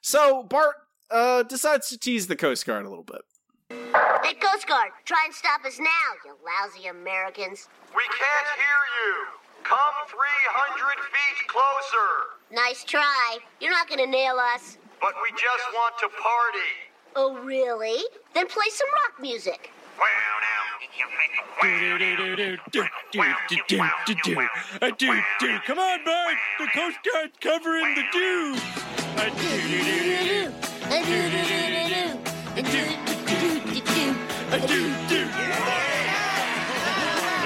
Speaker 1: So Bart uh, decides to tease the Coast Guard a little bit.
Speaker 9: Hey, Coast Guard, try and stop us now, you lousy Americans.
Speaker 10: We can't hear you. Come 300 feet closer.
Speaker 9: Nice try. You're not gonna nail us.
Speaker 10: But we just want to party.
Speaker 9: Oh, really? Then play some rock music. I do.
Speaker 5: Come on, Bart! The Coast Guard's covering the dew!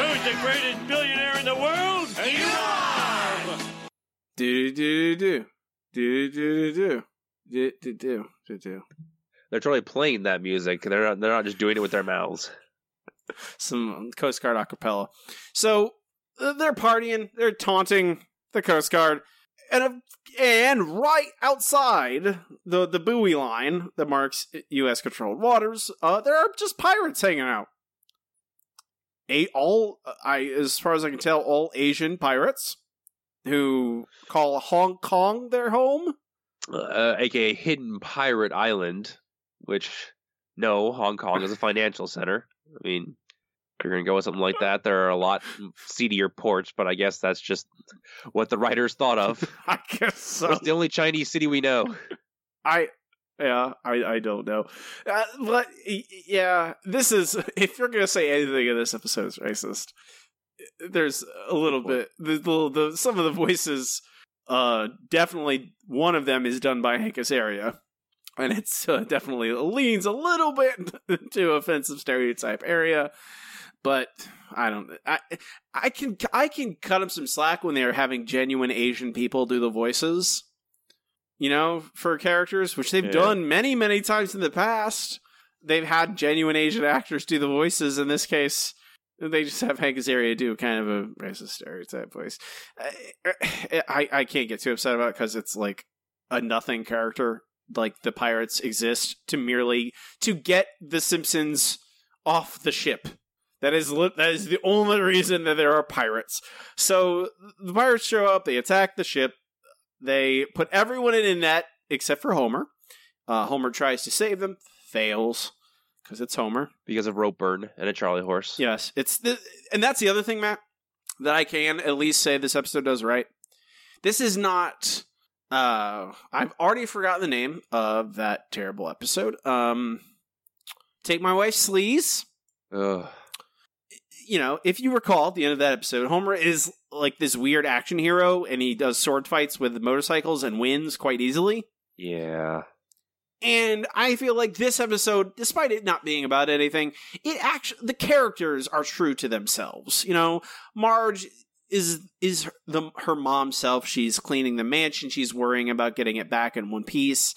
Speaker 5: Who's the greatest billionaire in the world?
Speaker 1: Do do do do do do do do do do do do.
Speaker 2: They're totally playing that music. They're not. They're not just doing it with their mouths. <laughs>
Speaker 1: Some Coast Guard acapella. So they're partying. They're taunting the Coast Guard, and and right outside the the buoy line that marks U.S. controlled waters, uh, there are just pirates hanging out. A all I as far as I can tell, all Asian pirates who call Hong Kong their home.
Speaker 2: uh, aka Hidden Pirate Island, which no, Hong Kong is a financial center. I mean, if you're gonna go with something like that, there are a lot seedier ports, but I guess that's just what the writers thought of. <laughs>
Speaker 1: I guess so.
Speaker 2: It's the only Chinese city we know. <laughs>
Speaker 1: I yeah, I I don't know, uh, but yeah, this is <laughs> if you're gonna say anything in this episode is racist, there's a little bit the the, the some of the voices. Uh, definitely one of them is done by Hank Azaria, and it's uh, definitely leans a little bit <laughs> to offensive stereotype area. but I don't. I I can I can cut them some slack when they're having genuine Asian people do the voices. You know, for characters, which they've
Speaker 2: Yeah.
Speaker 1: done many many times in the past. They've had genuine Asian actors do the voices. In this case, they just have Hank Azaria do kind of a racist stereotype voice. I I, I can't get too upset about it because it's like a nothing character. Like the pirates exist to merely to get the Simpsons off the ship. That is li- that is the only reason that there are pirates. So the pirates show up, they attack the ship, they put everyone in a net except for Homer. Uh, Homer tries to save them, fails because it's Homer.
Speaker 2: because of rope burn and a Charlie horse.
Speaker 1: Yes, it's the and that's the other thing, Matt, that I can at least say this episode does right. This is not. Uh, I've already forgotten the name of that terrible episode. Um, take my wife, Sleaze.
Speaker 2: Ugh.
Speaker 1: you know, if you recall at the end of that episode, Homer is like this weird action hero and he does sword fights with motorcycles and wins quite easily.
Speaker 2: Yeah.
Speaker 1: And I feel like this episode, despite it not being about anything, it actually the characters are true to themselves. You know, Marge is is the her mom self. She's cleaning the mansion. She's worrying about getting it back in one piece.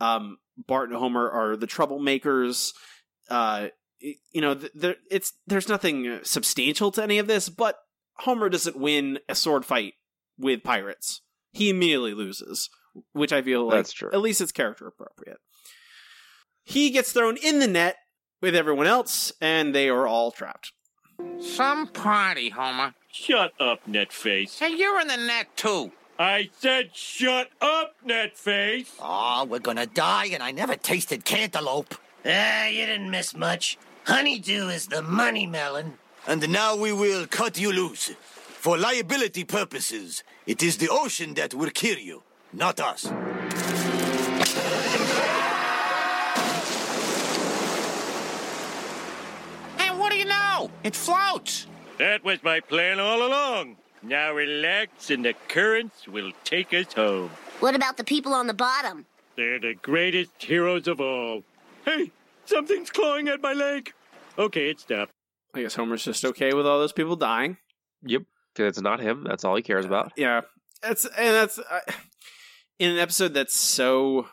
Speaker 1: Um, Bart and Homer are the troublemakers. Uh, you know, there it's there's nothing substantial to any of this, but Homer doesn't win a sword fight with pirates. He immediately loses, which I feel like
Speaker 2: That's true.
Speaker 1: at least it's character appropriate. He gets thrown in the net with everyone else, and they are all trapped.
Speaker 4: Some party, Homer.
Speaker 5: Shut up, Netface.
Speaker 4: Hey, you're in the net too.
Speaker 5: I said shut up, Netface.
Speaker 8: Oh, we're gonna die, and I never tasted cantaloupe.
Speaker 11: Ah, you didn't miss much. Honeydew is the money melon.
Speaker 6: And now we will cut you loose. For liability purposes, it is the ocean that will kill you, not us.
Speaker 4: What do you know? It floats.
Speaker 5: That was my plan all along. Now relax, and the currents will take us home.
Speaker 9: What about the people on the bottom?
Speaker 5: They're the greatest heroes of all. Hey, something's clawing at my leg. Okay, it stopped.
Speaker 1: I guess Homer's just okay with all those people dying.
Speaker 2: Yep. Because it's not him. That's all he cares about.
Speaker 1: Yeah, that's and that's uh, in an episode that's so.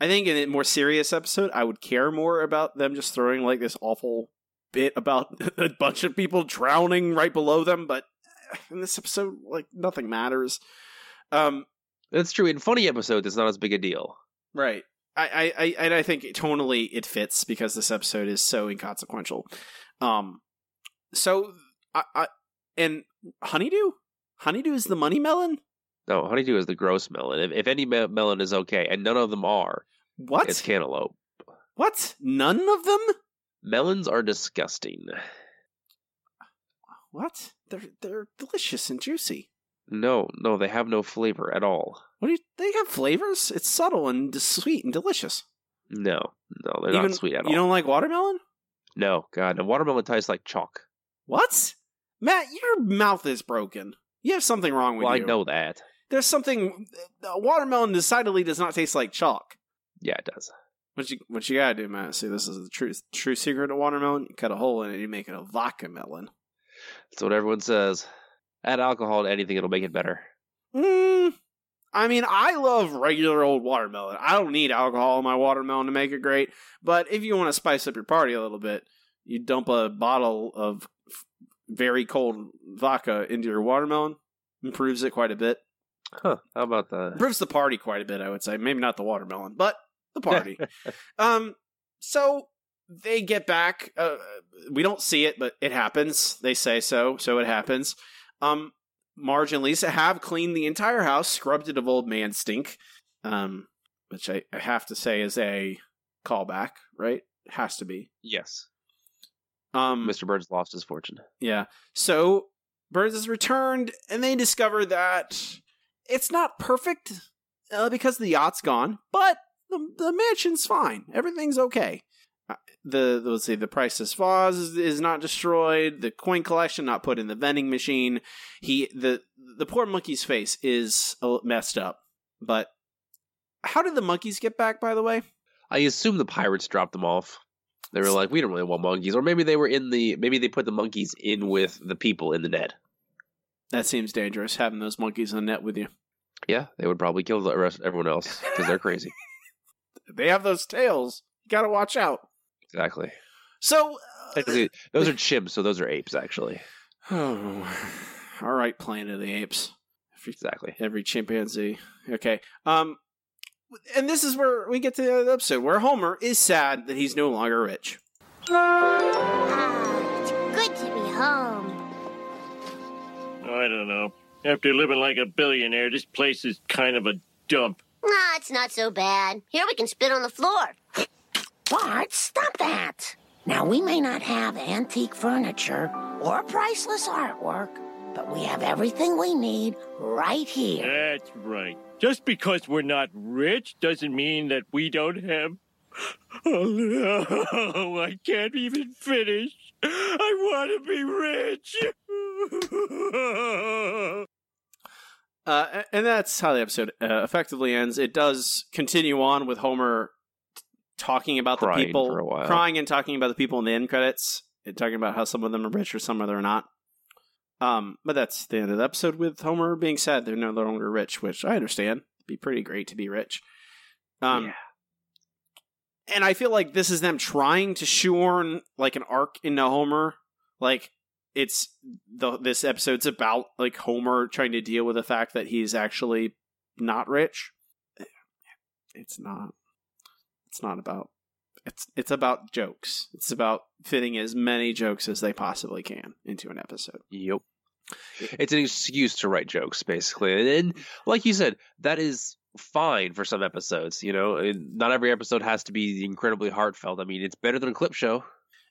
Speaker 1: I think in a more serious episode, I would care more about them just throwing like this awful bit about <laughs> a bunch of people drowning right below them. But in this episode, like nothing matters. Um,
Speaker 2: That's true. In funny episodes, it's not as big a deal.
Speaker 1: Right. I, I, I and I think tonally it fits because this episode is so inconsequential. Um, so I, I and Honeydew, Honeydew is the money melon.
Speaker 2: No, honeydew is the gross melon. If, if any melon is okay, and none of them are,
Speaker 1: What?
Speaker 2: it's cantaloupe.
Speaker 1: What? None of them?
Speaker 2: Melons are disgusting.
Speaker 1: What? They're they're delicious and juicy.
Speaker 2: No, no, they have no flavor at all.
Speaker 1: What do you? They have flavors. It's subtle and sweet and delicious.
Speaker 2: No, no, they're
Speaker 1: Even-
Speaker 2: not sweet at all.
Speaker 1: You don't like watermelon?
Speaker 2: No, God, and watermelon tastes like chalk.
Speaker 1: What? Matt, your mouth is broken. You have something wrong with
Speaker 2: Well, I know that.
Speaker 1: There's something. Uh, watermelon decidedly does not taste like chalk.
Speaker 2: Yeah, it does.
Speaker 1: What you what you gotta do, Matt? See, this is the true true secret of watermelon. You cut a hole in it, you make it a vodka melon.
Speaker 2: That's what everyone says. Add alcohol to anything; it'll make it better.
Speaker 1: Mm, I mean, I love regular old watermelon. I don't need alcohol in my watermelon to make it great. But if you want to spice up your party a little bit, you dump a bottle of very cold vodka into your watermelon. Improves it quite a bit.
Speaker 2: Huh? How about that?
Speaker 1: Improves the party quite a bit, I would say. Maybe not the watermelon, but the party. um, so they get back. Uh, we don't see it, but it happens. They say so, so it happens. Um, Marge and Lisa have cleaned the entire house, scrubbed it of old man stink. Um, which I, I have to say is a callback, right? Has to be.
Speaker 2: Yes,
Speaker 1: Um,
Speaker 2: Mr. Burns lost his fortune.
Speaker 1: yeah. So Burns is returned, and they discover that it's not perfect uh, because the yacht's gone, but the, the mansion's fine. Everything's okay. Uh, The, the let's see, the priceless vase is, is not destroyed. The coin collection not put in the vending machine. He the the poor monkey's face is messed up. But how did the monkeys get back? By the way,
Speaker 2: I assume the pirates dropped them off. They were like, we don't really want monkeys, or maybe they were in the maybe they put the monkeys in with the people in the net.
Speaker 1: That seems dangerous having those monkeys in the net with you.
Speaker 2: Yeah, they would probably kill the rest everyone else because they're crazy. <laughs>
Speaker 1: They have those tails. You gotta watch out.
Speaker 2: exactly.
Speaker 1: So,
Speaker 2: Technically, those are chimps, so those are apes. Actually, <sighs>
Speaker 1: oh, all right, Planet of the Apes.
Speaker 2: exactly.
Speaker 1: Every chimpanzee. Okay. Um, and this is where we get to the other episode where Homer is sad that he's no longer rich.
Speaker 9: Ah, it's good to be home.
Speaker 5: I don't know. After living like a billionaire, this place is kind of a dump.
Speaker 9: Ah, it's not so bad. Here we can spit on the floor.
Speaker 7: Bart, stop that. Now, we may not have antique furniture or priceless artwork, but we have everything we need right here.
Speaker 5: That's right. Just because we're not rich doesn't mean that we don't have. <gasps> Oh no, I can't even finish. I want to be rich. <laughs>
Speaker 1: Uh, and that's how the episode uh, effectively ends. It does continue on with Homer t- talking about the people,
Speaker 2: for a while.
Speaker 1: crying and talking about the people in the end credits, and talking about how some of them are rich or some of them are not. Um, but that's the end of the episode with Homer being sad they're no longer rich, which I understand. It'd be pretty great to be rich. Um,
Speaker 2: Yeah.
Speaker 1: and I feel like this is them trying to shoehorn like an arc into Homer. Like it's the this episode's about like Homer trying to deal with the fact that he's actually not rich. It's not. It's not about. It's it's about jokes. It's about fitting as many jokes as they possibly can into an episode.
Speaker 2: Yep. It's an excuse to write jokes, basically. And, like you said, that is fine for some episodes. You know, not every episode has to be incredibly heartfelt. I mean, it's better than a clip show.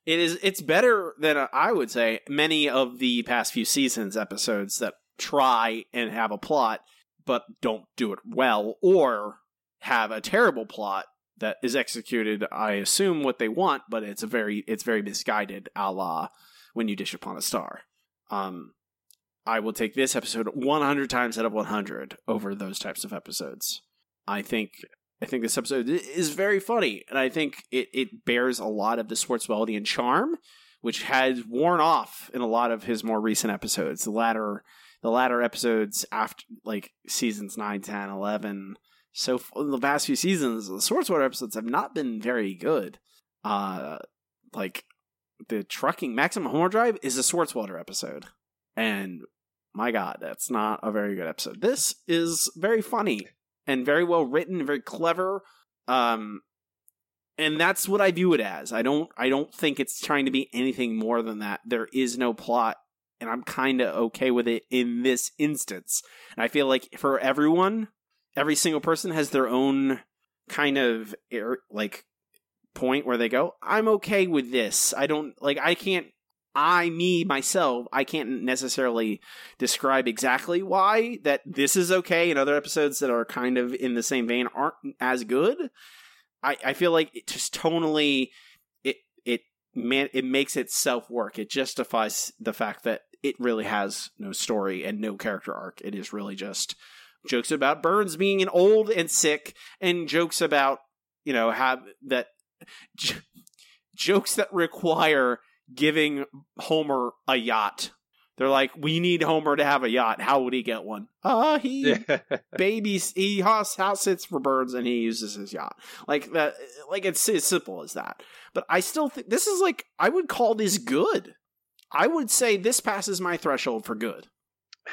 Speaker 1: It is. It's better than uh, I would say many of the past few seasons episodes that try and have a plot but don't do it well, or have a terrible plot that is executed. I assume what they want, but it's a very it's very misguided, a la when you dish upon a star. Um, I will take this episode 100 times out of 100 over those types of episodes. I think I think this episode is very funny, and I think it, it bears a lot of the Swartzweldian charm, which has worn off in a lot of his more recent episodes. The latter the latter episodes after like seasons 9, 10, 11. So the past few seasons, the Swartzwelder episodes have not been very good. Uh like the trucking Maximum Homerdrive is a Swartzwelder episode. And my god, that's not a very good episode. This is very funny and very well written, and very clever. Um and that's what I view it as. I don't I don't think it's trying to be anything more than that. There is no plot and I'm kind of okay with it in this instance. And I feel like for everyone, every single person has their own kind of er- like point where they go, I'm okay with this. I don't like I can't I me myself, I can't necessarily describe exactly why that this is okay and other episodes that are kind of in the same vein aren't as good. I, I feel like it just tonally it it man it makes itself work. It justifies the fact that it really has no story and no character arc. It is really just jokes about Burns being an old and sick and jokes about you know have that j- jokes that require giving Homer a yacht. They're like, we need Homer to have a yacht. How would he get one? Uh, he <laughs> babies he house house sits for Burns and he uses his yacht like that like it's as simple as that but i still think this is like i would call this good i would say this passes my threshold for good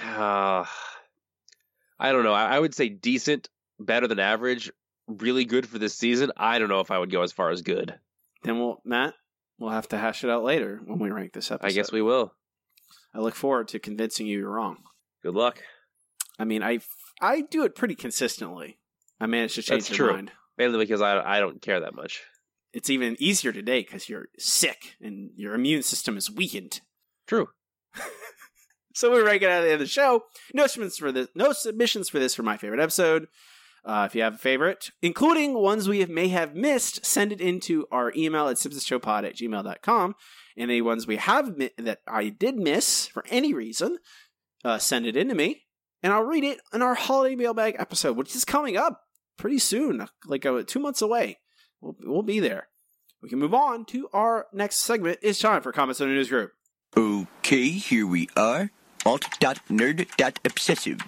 Speaker 2: Uh, I don't know. I, I would say decent, better than average, really good for this season. I don't know if I would go as far as good.
Speaker 1: then we'll matt we'll have to hash it out later when we rank this episode
Speaker 2: I guess we will.
Speaker 1: i look forward to convincing you you're wrong
Speaker 2: Good luck.
Speaker 1: i mean i i do it pretty consistently i managed to change
Speaker 2: That's
Speaker 1: your
Speaker 2: true.
Speaker 1: mind
Speaker 2: Mainly because I I don't care that much.
Speaker 1: it's even easier today because you're sick and your immune system is weakened
Speaker 2: True. <laughs>
Speaker 1: So we rank it at the end of the show. No submissions for this. No submissions for this for my favorite episode. Uh, if you have a favorite, including ones we have, may have missed, send it into our email at simpsonshowpod at gmail.com. And any ones we have mi- that I did miss for any reason, uh, send it in to me. And I'll read it in our holiday mailbag episode, which is coming up pretty soon, like uh, two months away. We'll, we'll be there. we can move on to our next segment. It's time for comments on the news group.
Speaker 12: Okay, here we are. Alt.nerd.obsessive.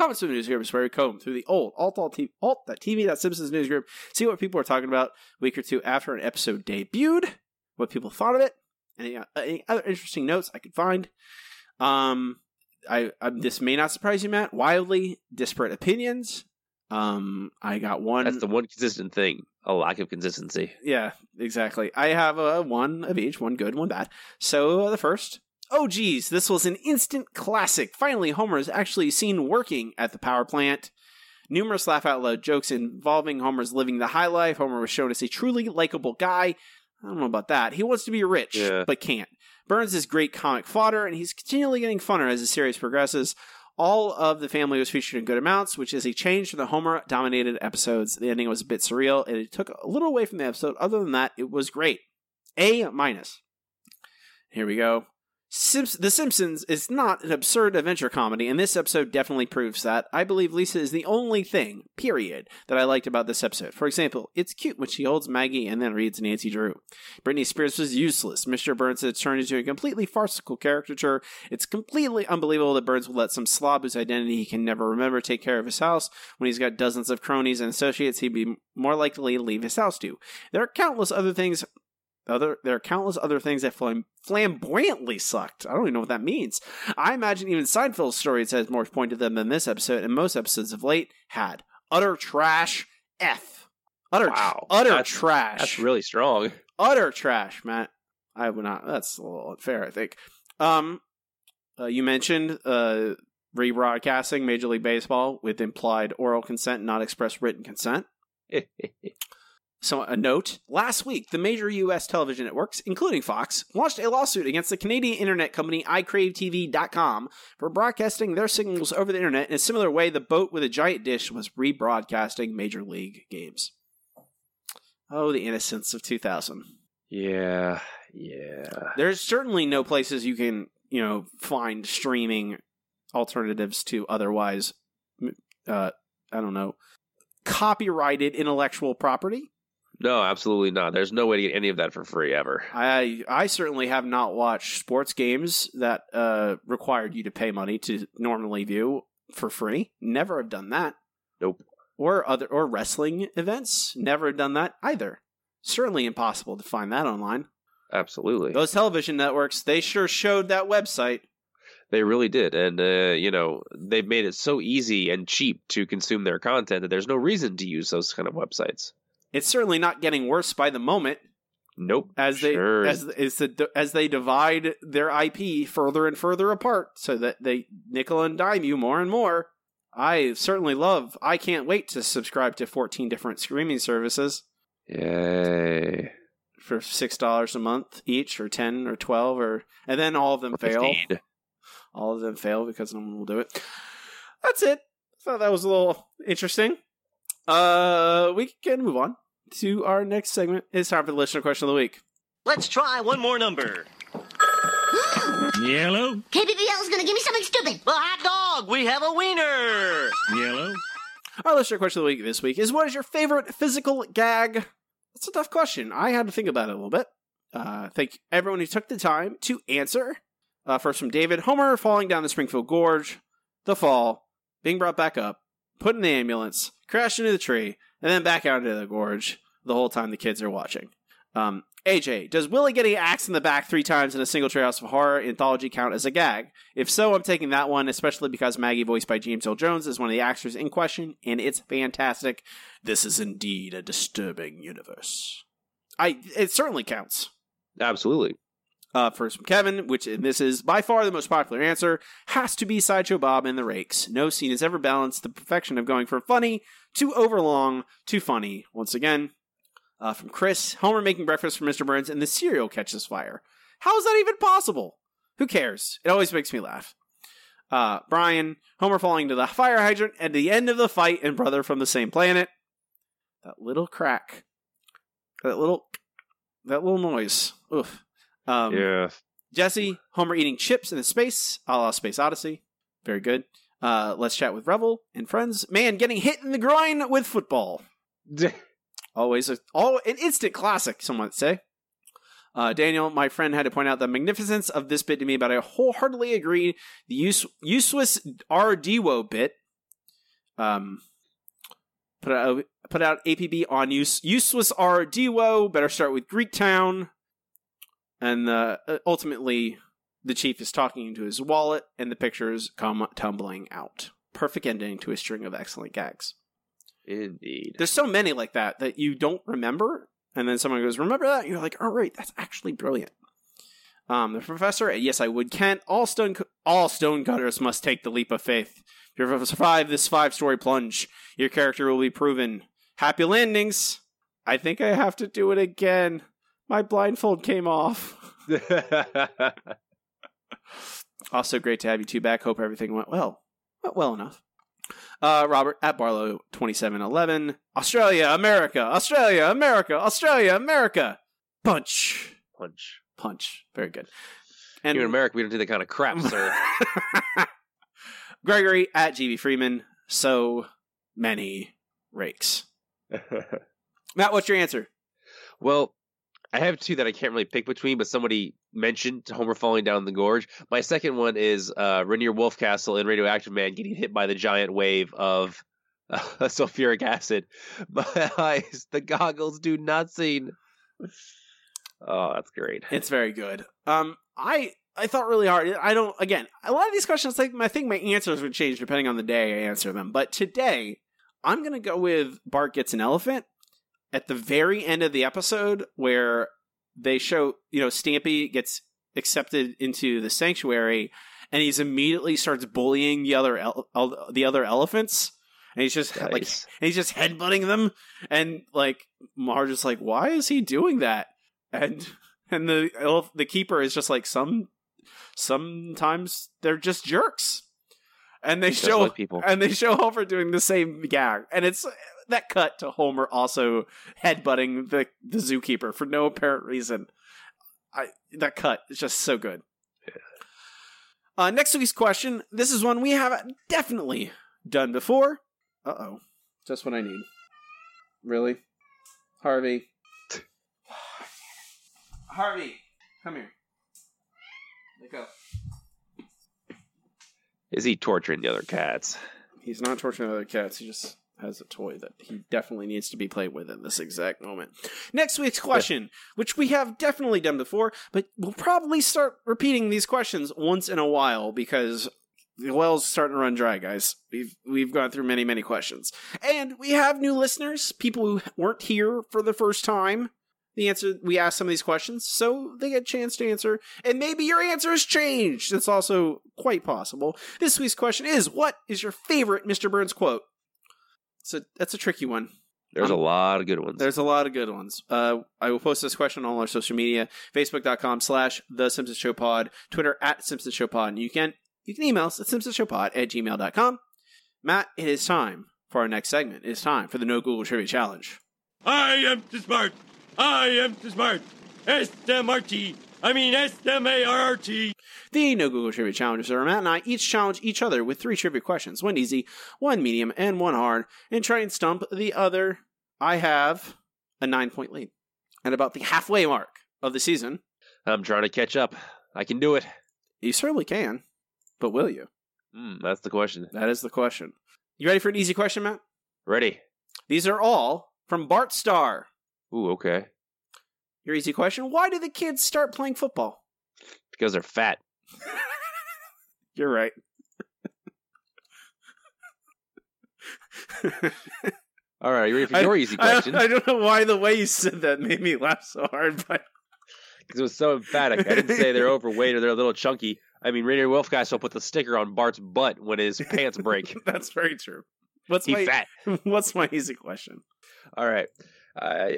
Speaker 1: Comments on the news group is where we comb through the old alt alt TV, alt.tv.simpsons news group, see what people are talking about a week or two after an episode debuted, what people thought of it, any, uh, any other interesting notes I could find. Um, I, I this may not surprise you, Matt. Wildly disparate opinions. Um, I got one.
Speaker 2: That's the one consistent thing. A lack of consistency.
Speaker 1: Yeah, exactly. I have a one of each, one good, one bad. So uh, the first, oh geez, this was an instant classic. Finally, Homer is actually seen working at the power plant. Numerous laugh out loud jokes involving Homer's living the high life. Homer was shown as a truly likable guy. I don't know about that. He wants to be rich,
Speaker 2: Yeah.
Speaker 1: but can't. Burns is great comic fodder, and he's continually getting funner as the series progresses. All of the family was featured in good amounts, which is a change from the Homer dominated episodes. The ending was a bit surreal, and it took a little away from the episode. Other than that, it was great. A minus. Here we go. Simps- the Simpsons is not an absurd adventure comedy, and this episode definitely proves that. I believe Lisa is the only thing, period, that I liked about this episode. For example, it's cute when she holds Maggie and then reads Nancy Drew. Britney Spears was useless. Mr. Burns has turned into a completely farcical caricature. It's completely unbelievable that Burns will let some slob whose identity he can never remember take care of his house when he's got dozens of cronies and associates he'd be more likely to leave his house to. There are countless other things other there are countless other things that flam- flamboyantly sucked. I don't even know what that means. I imagine even Seinfeld's stories has more point to them than this episode, and most episodes of late had utter trash. F. Utter,
Speaker 2: Wow.
Speaker 1: utter
Speaker 2: That's-
Speaker 1: trash.
Speaker 2: That's really strong.
Speaker 1: utter trash, Matt. I would not. That's a little unfair, I think. Um, uh, you mentioned uh rebroadcasting Major League Baseball with implied oral consent, not express written consent. <laughs> So, a note last week, the major U.S. television networks, including Fox, launched a lawsuit against the Canadian internet company iCraveTV.com for broadcasting their signals over the internet in a similar way the boat with a giant dish was rebroadcasting Major League games. Oh, the innocence of 2000.
Speaker 2: yeah, yeah.
Speaker 1: There's certainly no places you can, you know, find streaming alternatives to otherwise, uh, I don't know, copyrighted intellectual property.
Speaker 2: No, absolutely not. There's no way to get any of that for free ever.
Speaker 1: I I certainly have not watched sports games that uh, required you to pay money to normally view for free. Never have done that.
Speaker 2: Nope.
Speaker 1: Or other or wrestling events. Never have done that either. Certainly impossible to find that online.
Speaker 2: Absolutely.
Speaker 1: Those television networks, they sure showed that website.
Speaker 2: They really did. And, uh, you know, they've made it so easy and cheap to consume their content that there's no reason to use those kind of websites.
Speaker 1: It's certainly not getting worse by the moment.
Speaker 2: Nope.
Speaker 1: As they
Speaker 2: Sure.
Speaker 1: as as the as they divide their IP further and further apart, so that they nickel and dime you more and more. I certainly love. I can't wait to subscribe to fourteen different streaming services
Speaker 2: Yay.
Speaker 1: for six dollars a month each, or ten, or twelve, or and then all of them fail.
Speaker 2: 15.
Speaker 1: All of them fail because no one will do it. That's it. I Thought that was a little interesting. Uh, we can move on to our next segment. It's time for the listener question of the week.
Speaker 13: Let's try one more number. <gasps> Yellow.
Speaker 9: KBBL is gonna give me something stupid.
Speaker 13: Well, hot dog. We have a wiener. Yellow.
Speaker 1: Our listener question of the week this week is: What is your favorite physical gag? That's a tough question. I had to think about it a little bit. Uh, thank everyone who took the time to answer. Uh, first from David: Homer falling down the Springfield Gorge, the fall, being brought back up, put in the ambulance, crashed into the tree, and then back out into the gorge. The whole time the kids are watching. Um, AJ, does Willie getting axed in the back three times in a single Treehouse of Horror anthology count as a gag? If so, I'm taking that one, especially because Maggie, voiced by James Earl Jones, is one of the actors in question, and it's fantastic. This is indeed a disturbing universe. I it certainly counts.
Speaker 2: Absolutely.
Speaker 1: Uh, first from Kevin, which and this is by far the most popular answer, has to be Sideshow Bob and the Rakes. No scene has ever balanced the perfection of going from funny to overlong to funny. Once again, uh, from Chris, Homer making breakfast for Mr. Burns and the cereal catches fire. How is that even possible? Who cares? It always makes me laugh. Uh, Brian, Homer falling to the fire hydrant at the end of the fight and brother from the same planet. That little crack. That little that little noise. Oof. Um,
Speaker 2: yeah.
Speaker 1: Jesse, Homer eating chips in the space, a la Space Odyssey. Very good. Uh, let's chat with Revel and friends. Man, getting hit in the groin with football. <laughs> Always a all an instant classic, some might say. Uh, Daniel, my friend, had to point out the magnificence of this bit to me, but I wholeheartedly agree. The use, useless RDWO bit, um, put out put out APB on use useless RDWO. Better start with Greek Town, and uh, ultimately the chief is talking into his wallet, and the pictures come tumbling out. Perfect ending to a string of excellent gags.
Speaker 2: Indeed.
Speaker 1: There's so many like that that you don't remember, and then someone goes, "Remember that?" And you're like, "Oh, right, that's actually brilliant." Um, the professor, yes, I would. Kent, all stone, all stone cutters must take the leap of faith. If you survive this five-story plunge, your character will be proven. Happy landings. I think I have to do it again. My blindfold came off. <laughs> also, great to have you two back. Hope everything went well. Went well enough. Uh, Robert at Barlow twenty seven eleven. Australia, America, Australia, America, Australia, America. Punch,
Speaker 2: punch,
Speaker 1: punch. Very good.
Speaker 2: And Here in America, we don't do that kind of crap, sir. <laughs>
Speaker 1: Gregory at GB Freeman. So many rakes. <laughs> Matt, what's your answer?
Speaker 2: Well, I have two that I can't really pick between, but somebody mentioned Homer falling down the gorge. My second one is uh, Rainier Wolfcastle in Radioactive Man getting hit by the giant wave of uh, <laughs> sulfuric acid. <laughs> My eyes, the goggles do nothing. Oh, that's great.
Speaker 1: It's very good. Um, I I thought really hard. I don't. Again, a lot of these questions, like I think my answers would change depending on the day I answer them. But today, I'm gonna go with Bart gets an elephant at the very end of the episode where they show you know Stampy gets accepted into the sanctuary and he's immediately starts bullying the other el- the other elephants. And he's just nice. like and he's just headbutting them. And like Marge is like why is he doing that? And and the the keeper is just like some sometimes they're just jerks and they just show like people and they show Homer doing the same gag and it's that cut to Homer also headbutting the the zookeeper for no apparent reason. I that cut is just so good. Yeah. Uh, next week's question. This is one we have definitely done before. Uh oh, just what I need. Really, Harvey. <sighs> Harvey, come here. Let go.
Speaker 2: Is he torturing the other cats?
Speaker 1: He's not torturing the other cats. He just has a toy that he definitely needs to be played with in this exact moment. Next week's question, which we have definitely done before, but we'll probably start repeating these questions once in a while because the well's starting to run dry, guys. We've we've gone through many many questions, and we have new listeners, people who weren't here for the first time. The answer we asked some of these questions, so they get a chance to answer, and maybe your answer has changed. It's also quite possible. This week's question is: What is your favorite Mr. Burns quote? So that's a tricky one.
Speaker 2: There's um, a lot of good ones.
Speaker 1: There's a lot of good ones. Uh, I will post this question on all our social media: Facebook.com slash The Simpsons Show Pod, Twitter at Simpsons Show Pod. And you can you can email us at simpsonshowpod at gmail.com. Matt, it is time for our next segment. It is time for the No Google Trivia Challenge.
Speaker 5: I am too smart. I am too smart. S-M-R-T. I mean S-M-A-R-R-T.
Speaker 1: The No Google Trivia Challengers are Matt and I each challenge each other with three trivia questions one easy, one medium, and one hard, and try and stump the other. I have a nine point lead. At about the halfway mark of the season,
Speaker 2: I'm trying to catch up. I can do it.
Speaker 1: You certainly can. But will you?
Speaker 2: Mm, that's the question.
Speaker 1: That is the question. You ready for an easy question, Matt?
Speaker 2: Ready.
Speaker 1: These are all from Bart Star.
Speaker 2: Ooh, okay.
Speaker 1: Your easy question Why do the kids start playing football?
Speaker 2: Because they're fat. <laughs>
Speaker 1: You're right. <laughs>
Speaker 2: All right, are you ready for your easy question?
Speaker 1: I, I, don't know why the way you said that made me laugh so hard, but <laughs>
Speaker 2: because it was so emphatic. I didn't say they're overweight or they're a little chunky. I mean, Rainier Wolfcastle put the sticker on Bart's butt when his pants break.
Speaker 1: That's very true. What's
Speaker 2: he
Speaker 1: my
Speaker 2: fat?
Speaker 1: What's my easy question?
Speaker 2: All right. Uh,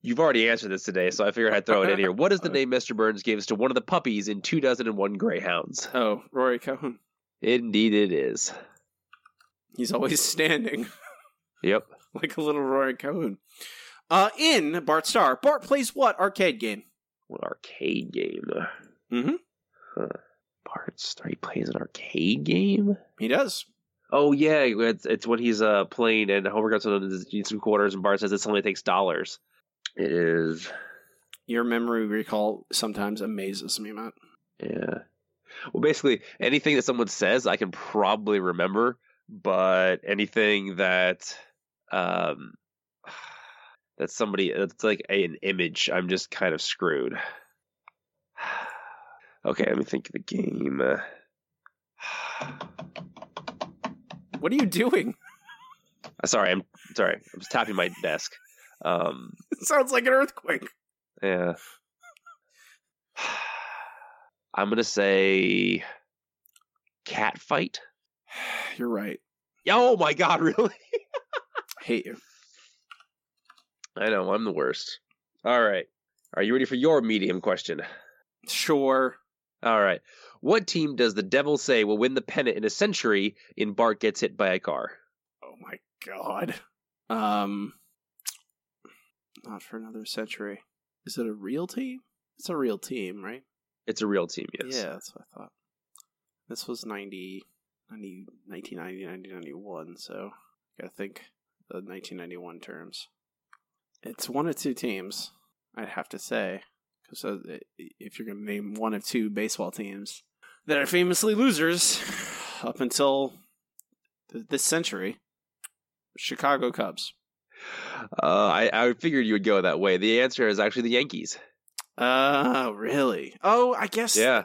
Speaker 2: you've already answered this today, so I figured I'd throw it in here. What is the <laughs> name Mr. Burns gives to one of the puppies in Two Dozen and One Greyhounds?
Speaker 1: Oh, Rory Calhoun.
Speaker 2: Indeed, it is.
Speaker 1: He's always standing. <laughs>
Speaker 2: Yep.
Speaker 1: like a little Rory Calhoun. Uh, in Bart Star, Bart plays what arcade game?
Speaker 2: What arcade game?
Speaker 1: Mm-hmm.
Speaker 2: Huh. Bart Star, he plays an arcade game?
Speaker 1: He does.
Speaker 2: Oh yeah, it's, it's when he's uh playing and Homer goes to the some quarters and Bart says this only takes dollars. It is.
Speaker 1: Your memory recall sometimes amazes me, Matt.
Speaker 2: Yeah. Well, basically anything that someone says, I can probably remember, but anything that um <sighs> that's somebody that's like a, an image, I'm just kind of screwed. <sighs> okay, let me think of the game. <sighs>
Speaker 1: What are you doing? <laughs>
Speaker 2: Uh, Sorry, I'm sorry. I was tapping my desk. Um,
Speaker 1: It sounds like an earthquake.
Speaker 2: yeah. <sighs> I'm gonna say cat fight. <sighs>
Speaker 1: You're right.
Speaker 2: Oh my god, <laughs> really?
Speaker 1: Hate you.
Speaker 2: I know, I'm the worst. All right. Are you ready for your medium question?
Speaker 1: Sure.
Speaker 2: All right. What team does the devil say will win the pennant in a century in Bart gets hit by a car?
Speaker 1: Oh my god. Um not for another century. Is it a real team? It's a real team, right?
Speaker 2: It's a real team, yes.
Speaker 1: Yeah, that's what I thought. This was 90, 90 1990, 1991, so gotta think the 1991 terms. It's one of two teams, I'd have to say. Because if you're going to name one of two baseball teams that are famously losers up until th- this century, Chicago Cubs.
Speaker 2: Uh, I, I figured you would go that way. The answer is actually the Yankees.
Speaker 1: Oh, really? Oh, I guess.
Speaker 2: Yeah.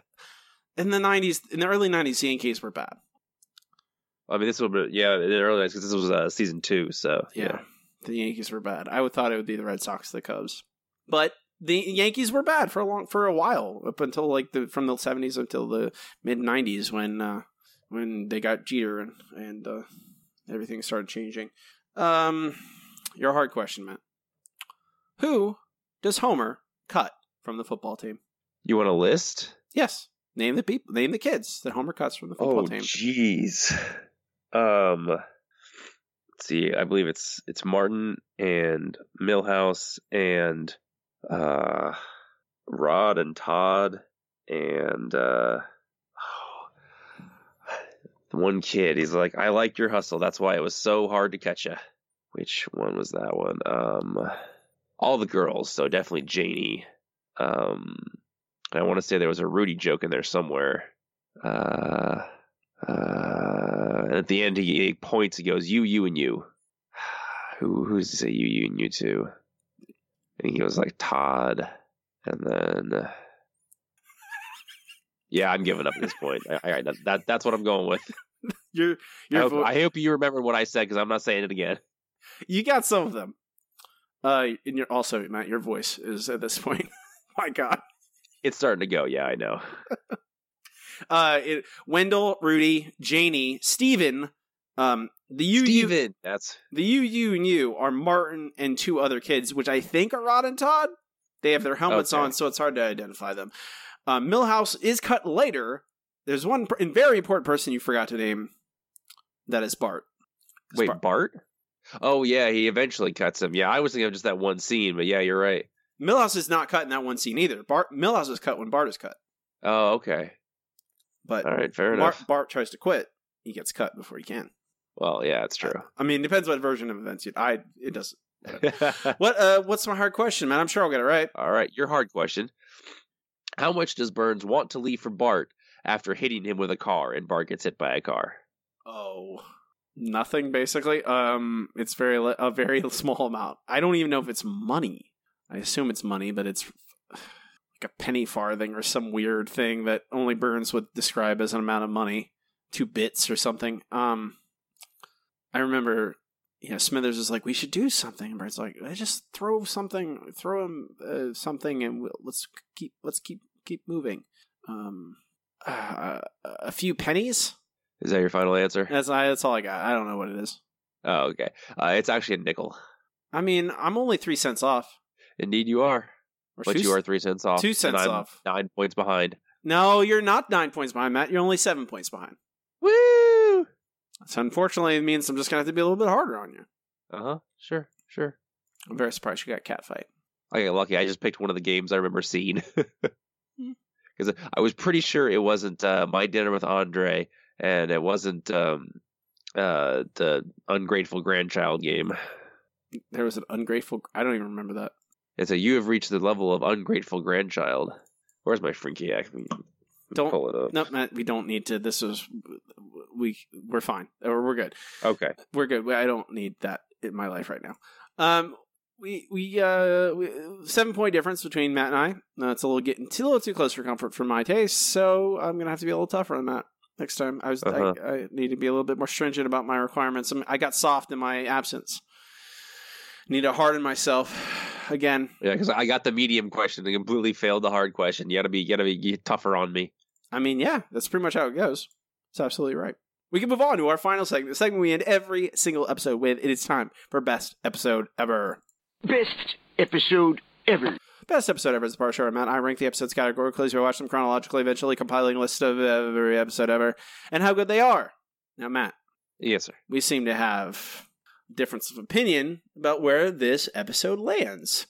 Speaker 1: In the 90s, in the early 90s, the Yankees were bad.
Speaker 2: I mean, this will be, yeah, in the early 90s, because this was uh, season two, so
Speaker 1: Yeah. The Yankees were bad. I would thought it would be the Red Sox, the Cubs, but the Yankees were bad for a long for a while up until like the from the seventies until the mid nineties when uh, when they got Jeter and and uh, everything started changing. Um, your hard question, Matt. Who does Homer cut from the football team?
Speaker 2: You want a list?
Speaker 1: Yes. Name the people. Name the kids that Homer cuts from the football
Speaker 2: Oh,
Speaker 1: team.
Speaker 2: jeez. Um, let's see. I believe it's it's Martin and Milhouse and uh, Rod and Todd and uh, <sighs> the one kid. He's like, "I like your hustle. That's why it was so hard to catch you." Which one was that one? Um, all the girls. So definitely Janey. Um, I want to say there was a Rudy joke in there somewhere. Uh, uh, at the end, he, he points. He goes, "You, you, and you." <sighs> Who, who's to say you, you, and you two? He was like Todd, and then. yeah, I'm giving up at this point. All right, that, that that's what I'm going with. <laughs>
Speaker 1: Your
Speaker 2: I hope,
Speaker 1: vo-
Speaker 2: I hope you remember what I said because I'm not saying it again.
Speaker 1: you got some of them. Uh, and you're also Matt. Your voice is at this point. <laughs> My God.
Speaker 2: It's starting to go. Yeah, I know. <laughs>
Speaker 1: Uh, it, Wendell, Rudy, Janey, Steven, um, the you,
Speaker 2: Steven. That's
Speaker 1: the you, and you are Martin and two other kids, which I think are Rod and Todd. They have their helmets
Speaker 2: Okay.
Speaker 1: on, so it's hard to identify them. Um, Milhouse is cut later. There's one per- very important person you forgot to name. That is Bart.
Speaker 2: wait,
Speaker 1: Bart-
Speaker 2: Bart. Oh yeah, he eventually cuts him. Yeah, I was thinking of just that one scene, but yeah, you're right.
Speaker 1: Milhouse is not cut in that one scene either. Bart Milhouse is cut when Bart is cut,
Speaker 2: Oh, okay.
Speaker 1: but
Speaker 2: All right, fair
Speaker 1: Bart,
Speaker 2: enough.
Speaker 1: Bart tries to quit. He gets cut before he can.
Speaker 2: Well, yeah, it's true.
Speaker 1: I mean, it depends what version of events you. I it doesn't. <laughs> What uh? What's my hard question, man? I'm sure I'll get it right.
Speaker 2: All right, your hard question. How much does Burns want to leave for Bart after hitting him with a car and Bart gets hit by a car?
Speaker 1: Oh, nothing basically. Um, it's very li- a very <laughs> small amount. I don't even know if it's money. I assume it's money, but it's <sighs> like a penny farthing or some weird thing that only Burns would describe as an amount of money, two bits or something. Um, I remember, you know, Smithers is like, "We should do something," and Burns like, "Eh, "Just throw something, throw him uh, something, and we'll, let's keep let's keep keep moving." Um, uh, a few pennies.
Speaker 2: Is that your final answer?
Speaker 1: That's I, that's all I got. I don't know what it is.
Speaker 2: Oh, okay. Uh, it's actually a nickel.
Speaker 1: I mean, I'm only three cents off.
Speaker 2: Indeed, you are.
Speaker 1: Or
Speaker 2: But
Speaker 1: two
Speaker 2: you are three cents off.
Speaker 1: two cents
Speaker 2: I'm
Speaker 1: off.
Speaker 2: Nine points behind.
Speaker 1: No, you're not nine points behind, Matt. You're only seven points behind.
Speaker 2: Woo!
Speaker 1: So unfortunately, it means I'm just gonna have to be a little bit harder on you.
Speaker 2: Uh huh. Sure. Sure.
Speaker 1: I'm very surprised you got catfight.
Speaker 2: I got lucky. I just picked one of the games I remember seeing <laughs>
Speaker 1: Hmm.
Speaker 2: because I was pretty sure it wasn't uh, my dinner with Andre, and it wasn't um, uh, the ungrateful grandchild game.
Speaker 1: There was an ungrateful. I don't even remember that.
Speaker 2: It's a you have reached the level of ungrateful grandchild. Where's my Frinkiac?
Speaker 1: Don't
Speaker 2: pull it up.
Speaker 1: No, Matt, we don't need to. This is we we're fine. Or we're good.
Speaker 2: Okay.
Speaker 1: We're good. I don't need that in my life right now. Um, we we uh we, seven point difference between Matt and I. No, it's a little getting too, a little too close for comfort for my taste. So I'm gonna have to be a little tougher on Matt next time. I was
Speaker 2: Uh-huh.
Speaker 1: I, I need to be a little bit more stringent about my requirements. I, mean, I got soft in my absence. Need to harden myself again.
Speaker 2: Yeah, because I got the medium question and completely failed the hard question. You gotta be, you gotta be tougher on me.
Speaker 1: I mean, yeah, that's pretty much how it goes. It's absolutely right. We can move on to our final segment, the segment we end every single episode with. It is time for best episode ever.
Speaker 14: Best episode ever.
Speaker 1: Best episode ever is the part show amount. I rank the episodes categorically, so I watch them chronologically, eventually compiling a list of every episode ever and how good they are. Now, Matt,
Speaker 2: Yes, sir.
Speaker 1: we seem to have difference of opinion about where this episode lands.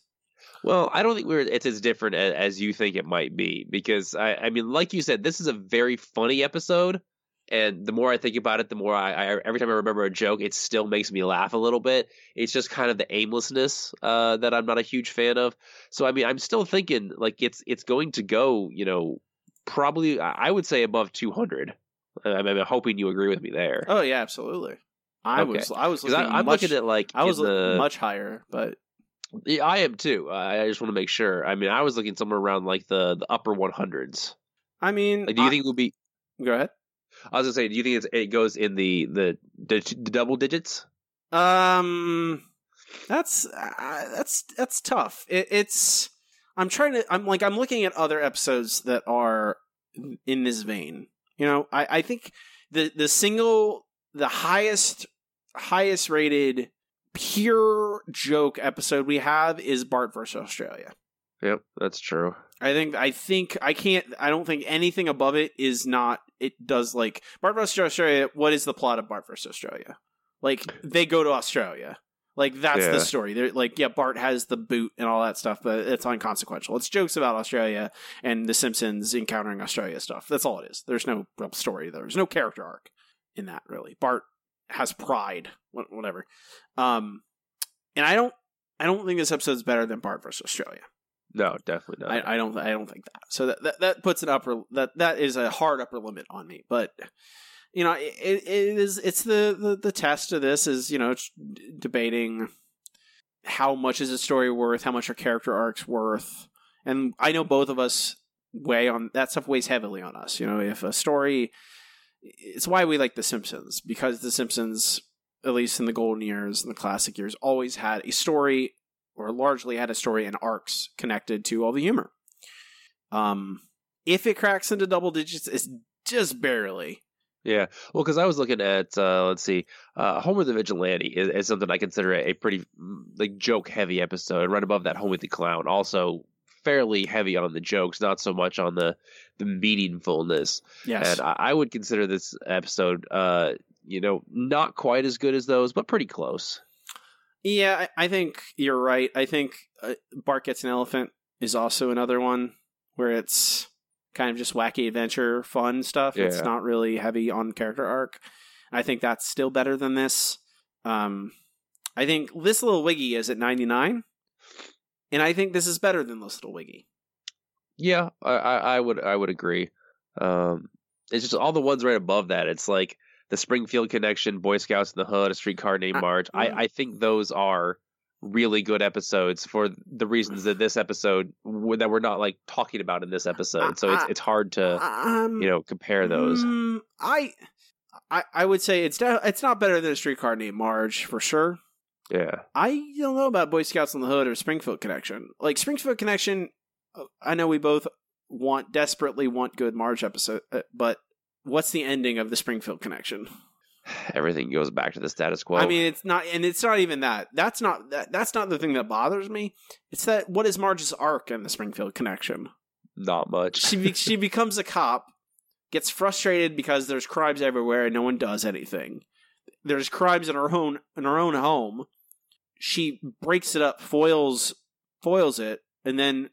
Speaker 2: Well, I don't think we're it's as different as, as you think it might be because I, I mean, like you said, this is a very funny episode, and the more I think about it, the more I, I every time I remember a joke, it still makes me laugh a little bit. It's just kind of the aimlessness uh, that I'm not a huge fan of. So I mean, I'm still thinking like it's it's going to go, you know, probably I I would say above 200. I'm, I'm hoping you agree with me there.
Speaker 1: Oh yeah, absolutely. I
Speaker 2: Okay.
Speaker 1: was I was looking
Speaker 2: I, am looking at like
Speaker 1: I was
Speaker 2: the,
Speaker 1: much higher, but
Speaker 2: Yeah, I am too. I I just want to make sure. I mean, I was looking somewhere around like the, the upper 100s.
Speaker 1: I mean,
Speaker 2: Like, do you
Speaker 1: I-
Speaker 2: think it would be?
Speaker 1: Go ahead.
Speaker 2: I was gonna say, do you think it's, it goes in the the, the the double digits?
Speaker 1: Um, that's uh, that's that's tough. It, it's I'm trying to I'm like I'm looking at other episodes that are in this vein. You know, I I think the the single the highest highest rated pure joke episode we have is Bart versus Australia.
Speaker 2: Yep, that's true.
Speaker 1: I think I think I can't I don't think anything above it is not it does like Bart vs Australia what is the plot of Bart vs Australia? Like they go to Australia. Like that's
Speaker 2: Yeah.
Speaker 1: the story. They're like yeah Bart has the boot and all that stuff but it's inconsequential. It's jokes about Australia and the Simpsons encountering Australia stuff. That's all it is. There's no real story. There's no character arc in that really. Bart has pride whatever. Um and I don't I don't think this episode's better than Bart vs Australia.
Speaker 2: No, definitely not.
Speaker 1: I, I don't. I don't think that. So that, that that puts an upper that that is a hard upper limit on me. But you know, it, it is. It's the, the the test of this is you know debating how much is a story worth, how much are character arcs worth, and I know both of us weigh on that stuff weighs heavily on us. You know, if a story, it's why we like The Simpsons because The Simpsons, at least in the golden years and the classic years, always had a story or largely had a story and arcs connected to all the humor. Um, if it cracks into double digits, it's just barely.
Speaker 2: Yeah, well, because I was looking at uh, let's see, uh, Homer the Vigilante is, is something I consider a pretty mm, like joke heavy episode. Right above that, Homer the Clown, also fairly heavy on the jokes, not so much on the the meaningfulness.
Speaker 1: Yes.
Speaker 2: and I, I would consider this episode, uh, you know, not quite as good as those, but pretty close.
Speaker 1: Yeah, I, I think you're right. I think uh, Bart Gets an Elephant is also another one where it's kind of just wacky adventure fun stuff. It's not really heavy on character arc. I think that's still better than this. Um, I think this little wiggy is at 99, and I think this is better than this little wiggy.
Speaker 2: Yeah, I, I, I would I would agree. Um, it's just all the ones right above that. It's like the Springfield Connection, Boy Scouts in the Hood, A Streetcar Named Marge. I, I think those are really good episodes for the reasons that this episode that we're not like talking about in this episode. So it's it's hard to
Speaker 1: Um,
Speaker 2: you know compare those.
Speaker 1: Mm, I, I, I would say it's it's not better than a streetcar named Marge for sure.
Speaker 2: Yeah.
Speaker 1: I don't know about Boy Scouts on the Hood or Springfield Connection. Like Springfield Connection, I know we both want desperately want good Marge episode, uh, but what's the ending of the Springfield Connection? <sighs>
Speaker 2: Everything goes back to the status quo.
Speaker 1: I mean, it's not, and it's not even that. That's not that, that's not the thing that bothers me. It's that what is Marge's arc in the Springfield Connection?
Speaker 2: not much.
Speaker 1: She be- she <laughs> becomes a cop, gets frustrated because there's crimes everywhere and no one does anything. There's crimes in her own in her own home. She breaks it up, foils foils it, and then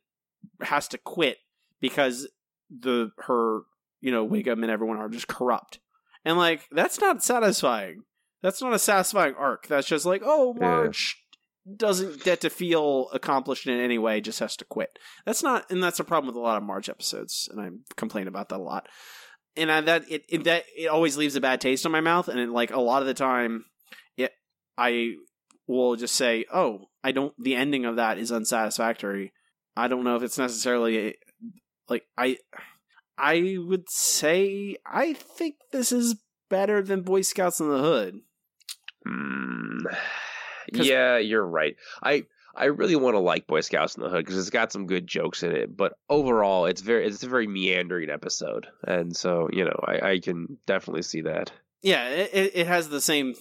Speaker 1: has to quit because the her you know Wiggum and everyone are just corrupt. And like that's not satisfying. That's not a satisfying arc. That's just like, oh,
Speaker 2: Yeah.
Speaker 1: Marge doesn't get to feel accomplished in any way, just has to quit. That's not, and that's a problem with a lot of Marge episodes, and I complain about that a lot. And I, that it, it that it always leaves a bad taste in my mouth, and it, like a lot of the time, it I will just say, oh, I don't. The ending of that is unsatisfactory. I don't know if it's necessarily like I. I would say I think this is better than Boy Scouts in the Hood.
Speaker 2: Hmm. <sighs>
Speaker 1: 'Cause-
Speaker 2: yeah, you're right. I I really want to like Boy Scouts in the Hood because it's got some good jokes in it, but overall, it's very it's a very meandering episode, and so you know I, I can definitely see that.
Speaker 1: Yeah, it- it has the same.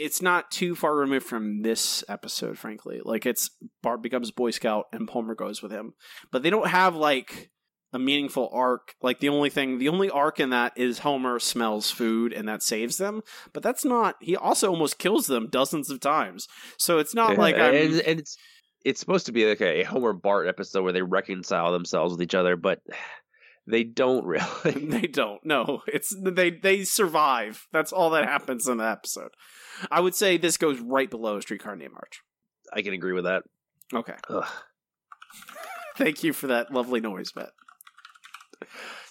Speaker 1: It's not too far removed from this episode, frankly. Like it's Bart becomes Boy Scout and Palmer goes with him, but they don't have like a meaningful arc. Like the only thing, the only arc in that is Homer smells food and that saves them. But that's not. He also almost kills them dozens of times. So it's not like I'm,
Speaker 2: and, and it's it's supposed to be like a Homer Bart episode where they reconcile themselves with each other, but <sighs> they don't really. <laughs>
Speaker 1: they don't. No, it's they they survive. That's all that happens in the episode. I would say this goes right below Streetcar Named Marge.
Speaker 2: I can agree with that.
Speaker 1: Okay.
Speaker 2: Ugh. <laughs>
Speaker 1: Thank you for that lovely noise, Matt.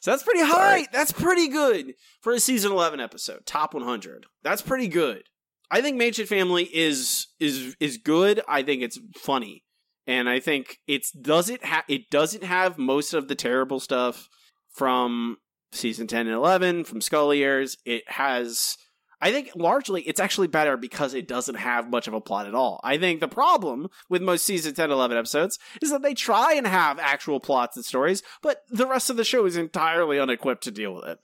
Speaker 1: So that's pretty high. That's pretty good for a season eleven episode. Top one hundred. That's pretty good. I think Mansion Family is is is good. I think it's funny, and I think it's does it ha- it doesn't have most of the terrible stuff from season ten and eleven from Scully years. It has. I think largely it's actually better because it doesn't have much of a plot at all. I think the problem with most season 10 11 episodes is that they try and have actual plots and stories, but the rest of the show is entirely unequipped to deal with it.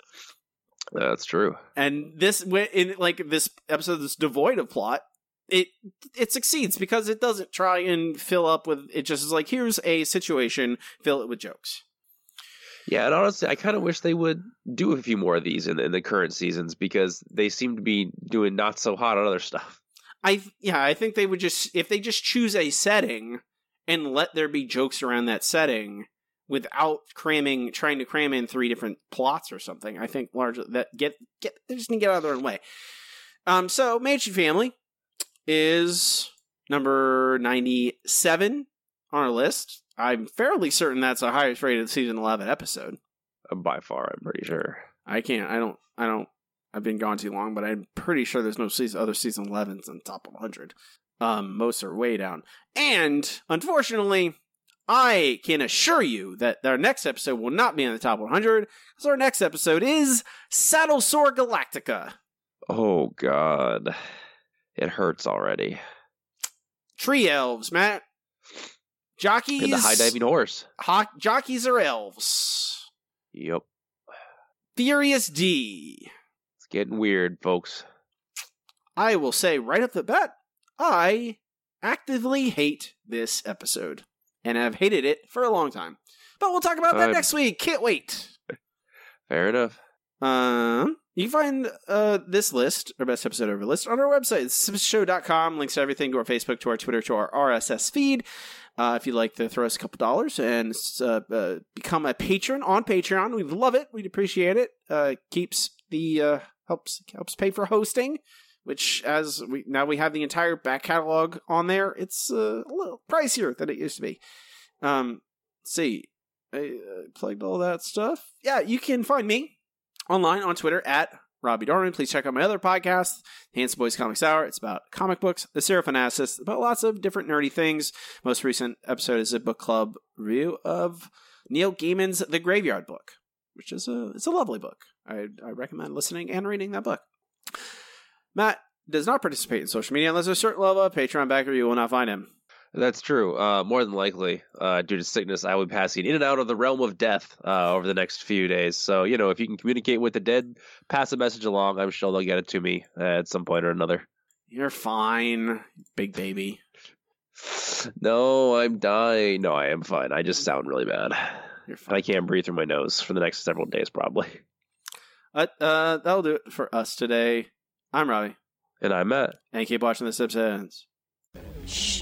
Speaker 2: That's true.
Speaker 1: And this in like this episode that's devoid of plot, it it succeeds because it doesn't try and fill up with it just is like here's a situation, fill it with jokes.
Speaker 2: Yeah, and honestly, I kind of wish they would do a few more of these in, in the current seasons because they seem to be doing not so hot on other stuff.
Speaker 1: I yeah, I think they would just if they just choose a setting and let there be jokes around that setting without cramming trying to cram in three different plots or something. I think largely that get get they just need to get out of their own way. Um so Mansion Family is number 97 on our list. I'm fairly certain that's the highest rated season 11 episode.
Speaker 2: Uh, By far, I'm pretty sure.
Speaker 1: I can't. I don't. I don't. I've been gone too long, but I'm pretty sure there's no season, other season 11s in the top 100. Um, most are way down. And unfortunately, I can assure you that our next episode will not be in the top 100. So our next episode is Saddle Sore Galactica.
Speaker 2: Oh God, it hurts already.
Speaker 1: Tree elves, Matt. Jockeys.
Speaker 2: And the high diving horse.
Speaker 1: Ho- jockeys are elves.
Speaker 2: Yep,
Speaker 1: Furious D.
Speaker 2: it's getting weird, folks.
Speaker 1: I will say right off the bat, I actively hate this episode. And I've hated it for a long time. But we'll talk about that next week. Can't wait. <laughs>
Speaker 2: Fair enough.
Speaker 1: Um, you can find uh, this list, our best episode ever list, on our website, show.com. Links to everything to our Facebook, to our Twitter, to our RSS feed. Uh, if you'd like to throw us a couple dollars and uh, uh, become a patron on Patreon, we'd love it. We'd appreciate it. Uh, keeps the uh, helps helps pay for hosting, which as we now we have the entire back catalog on there. It's uh, a little pricier than it used to be. Um, see, I uh, plugged all that stuff. Yeah, you can find me online on Twitter at Robbie Dorman. Please check out my other podcast, Handsome Boys Comics Hour. It's about comic books, the Seraphinasis, about lots of different nerdy things. Most recent episode is a book club review of Neil Gaiman's The Graveyard Book, which is a it's a lovely book. I, I recommend listening and reading that book. Matt does not participate in social media unless there's a certain level of Patreon backer. You will not find him.
Speaker 2: That's true. Uh, more than likely, uh, due to sickness, I will be passing in and out of the realm of death uh, over the next few days. So, you know, if you can communicate with the dead, pass a message along. I'm sure they'll get it to me uh, at some point or another.
Speaker 1: You're fine, big baby. <sighs>
Speaker 2: No, I'm dying. No, I am fine. I just sound really bad.
Speaker 1: You're
Speaker 2: I can't breathe through my nose for the next several days, probably.
Speaker 1: Uh, uh, that'll do it for us today. I'm Robbie.
Speaker 2: And I'm Matt.
Speaker 1: And keep watching this episode.
Speaker 7: Shh.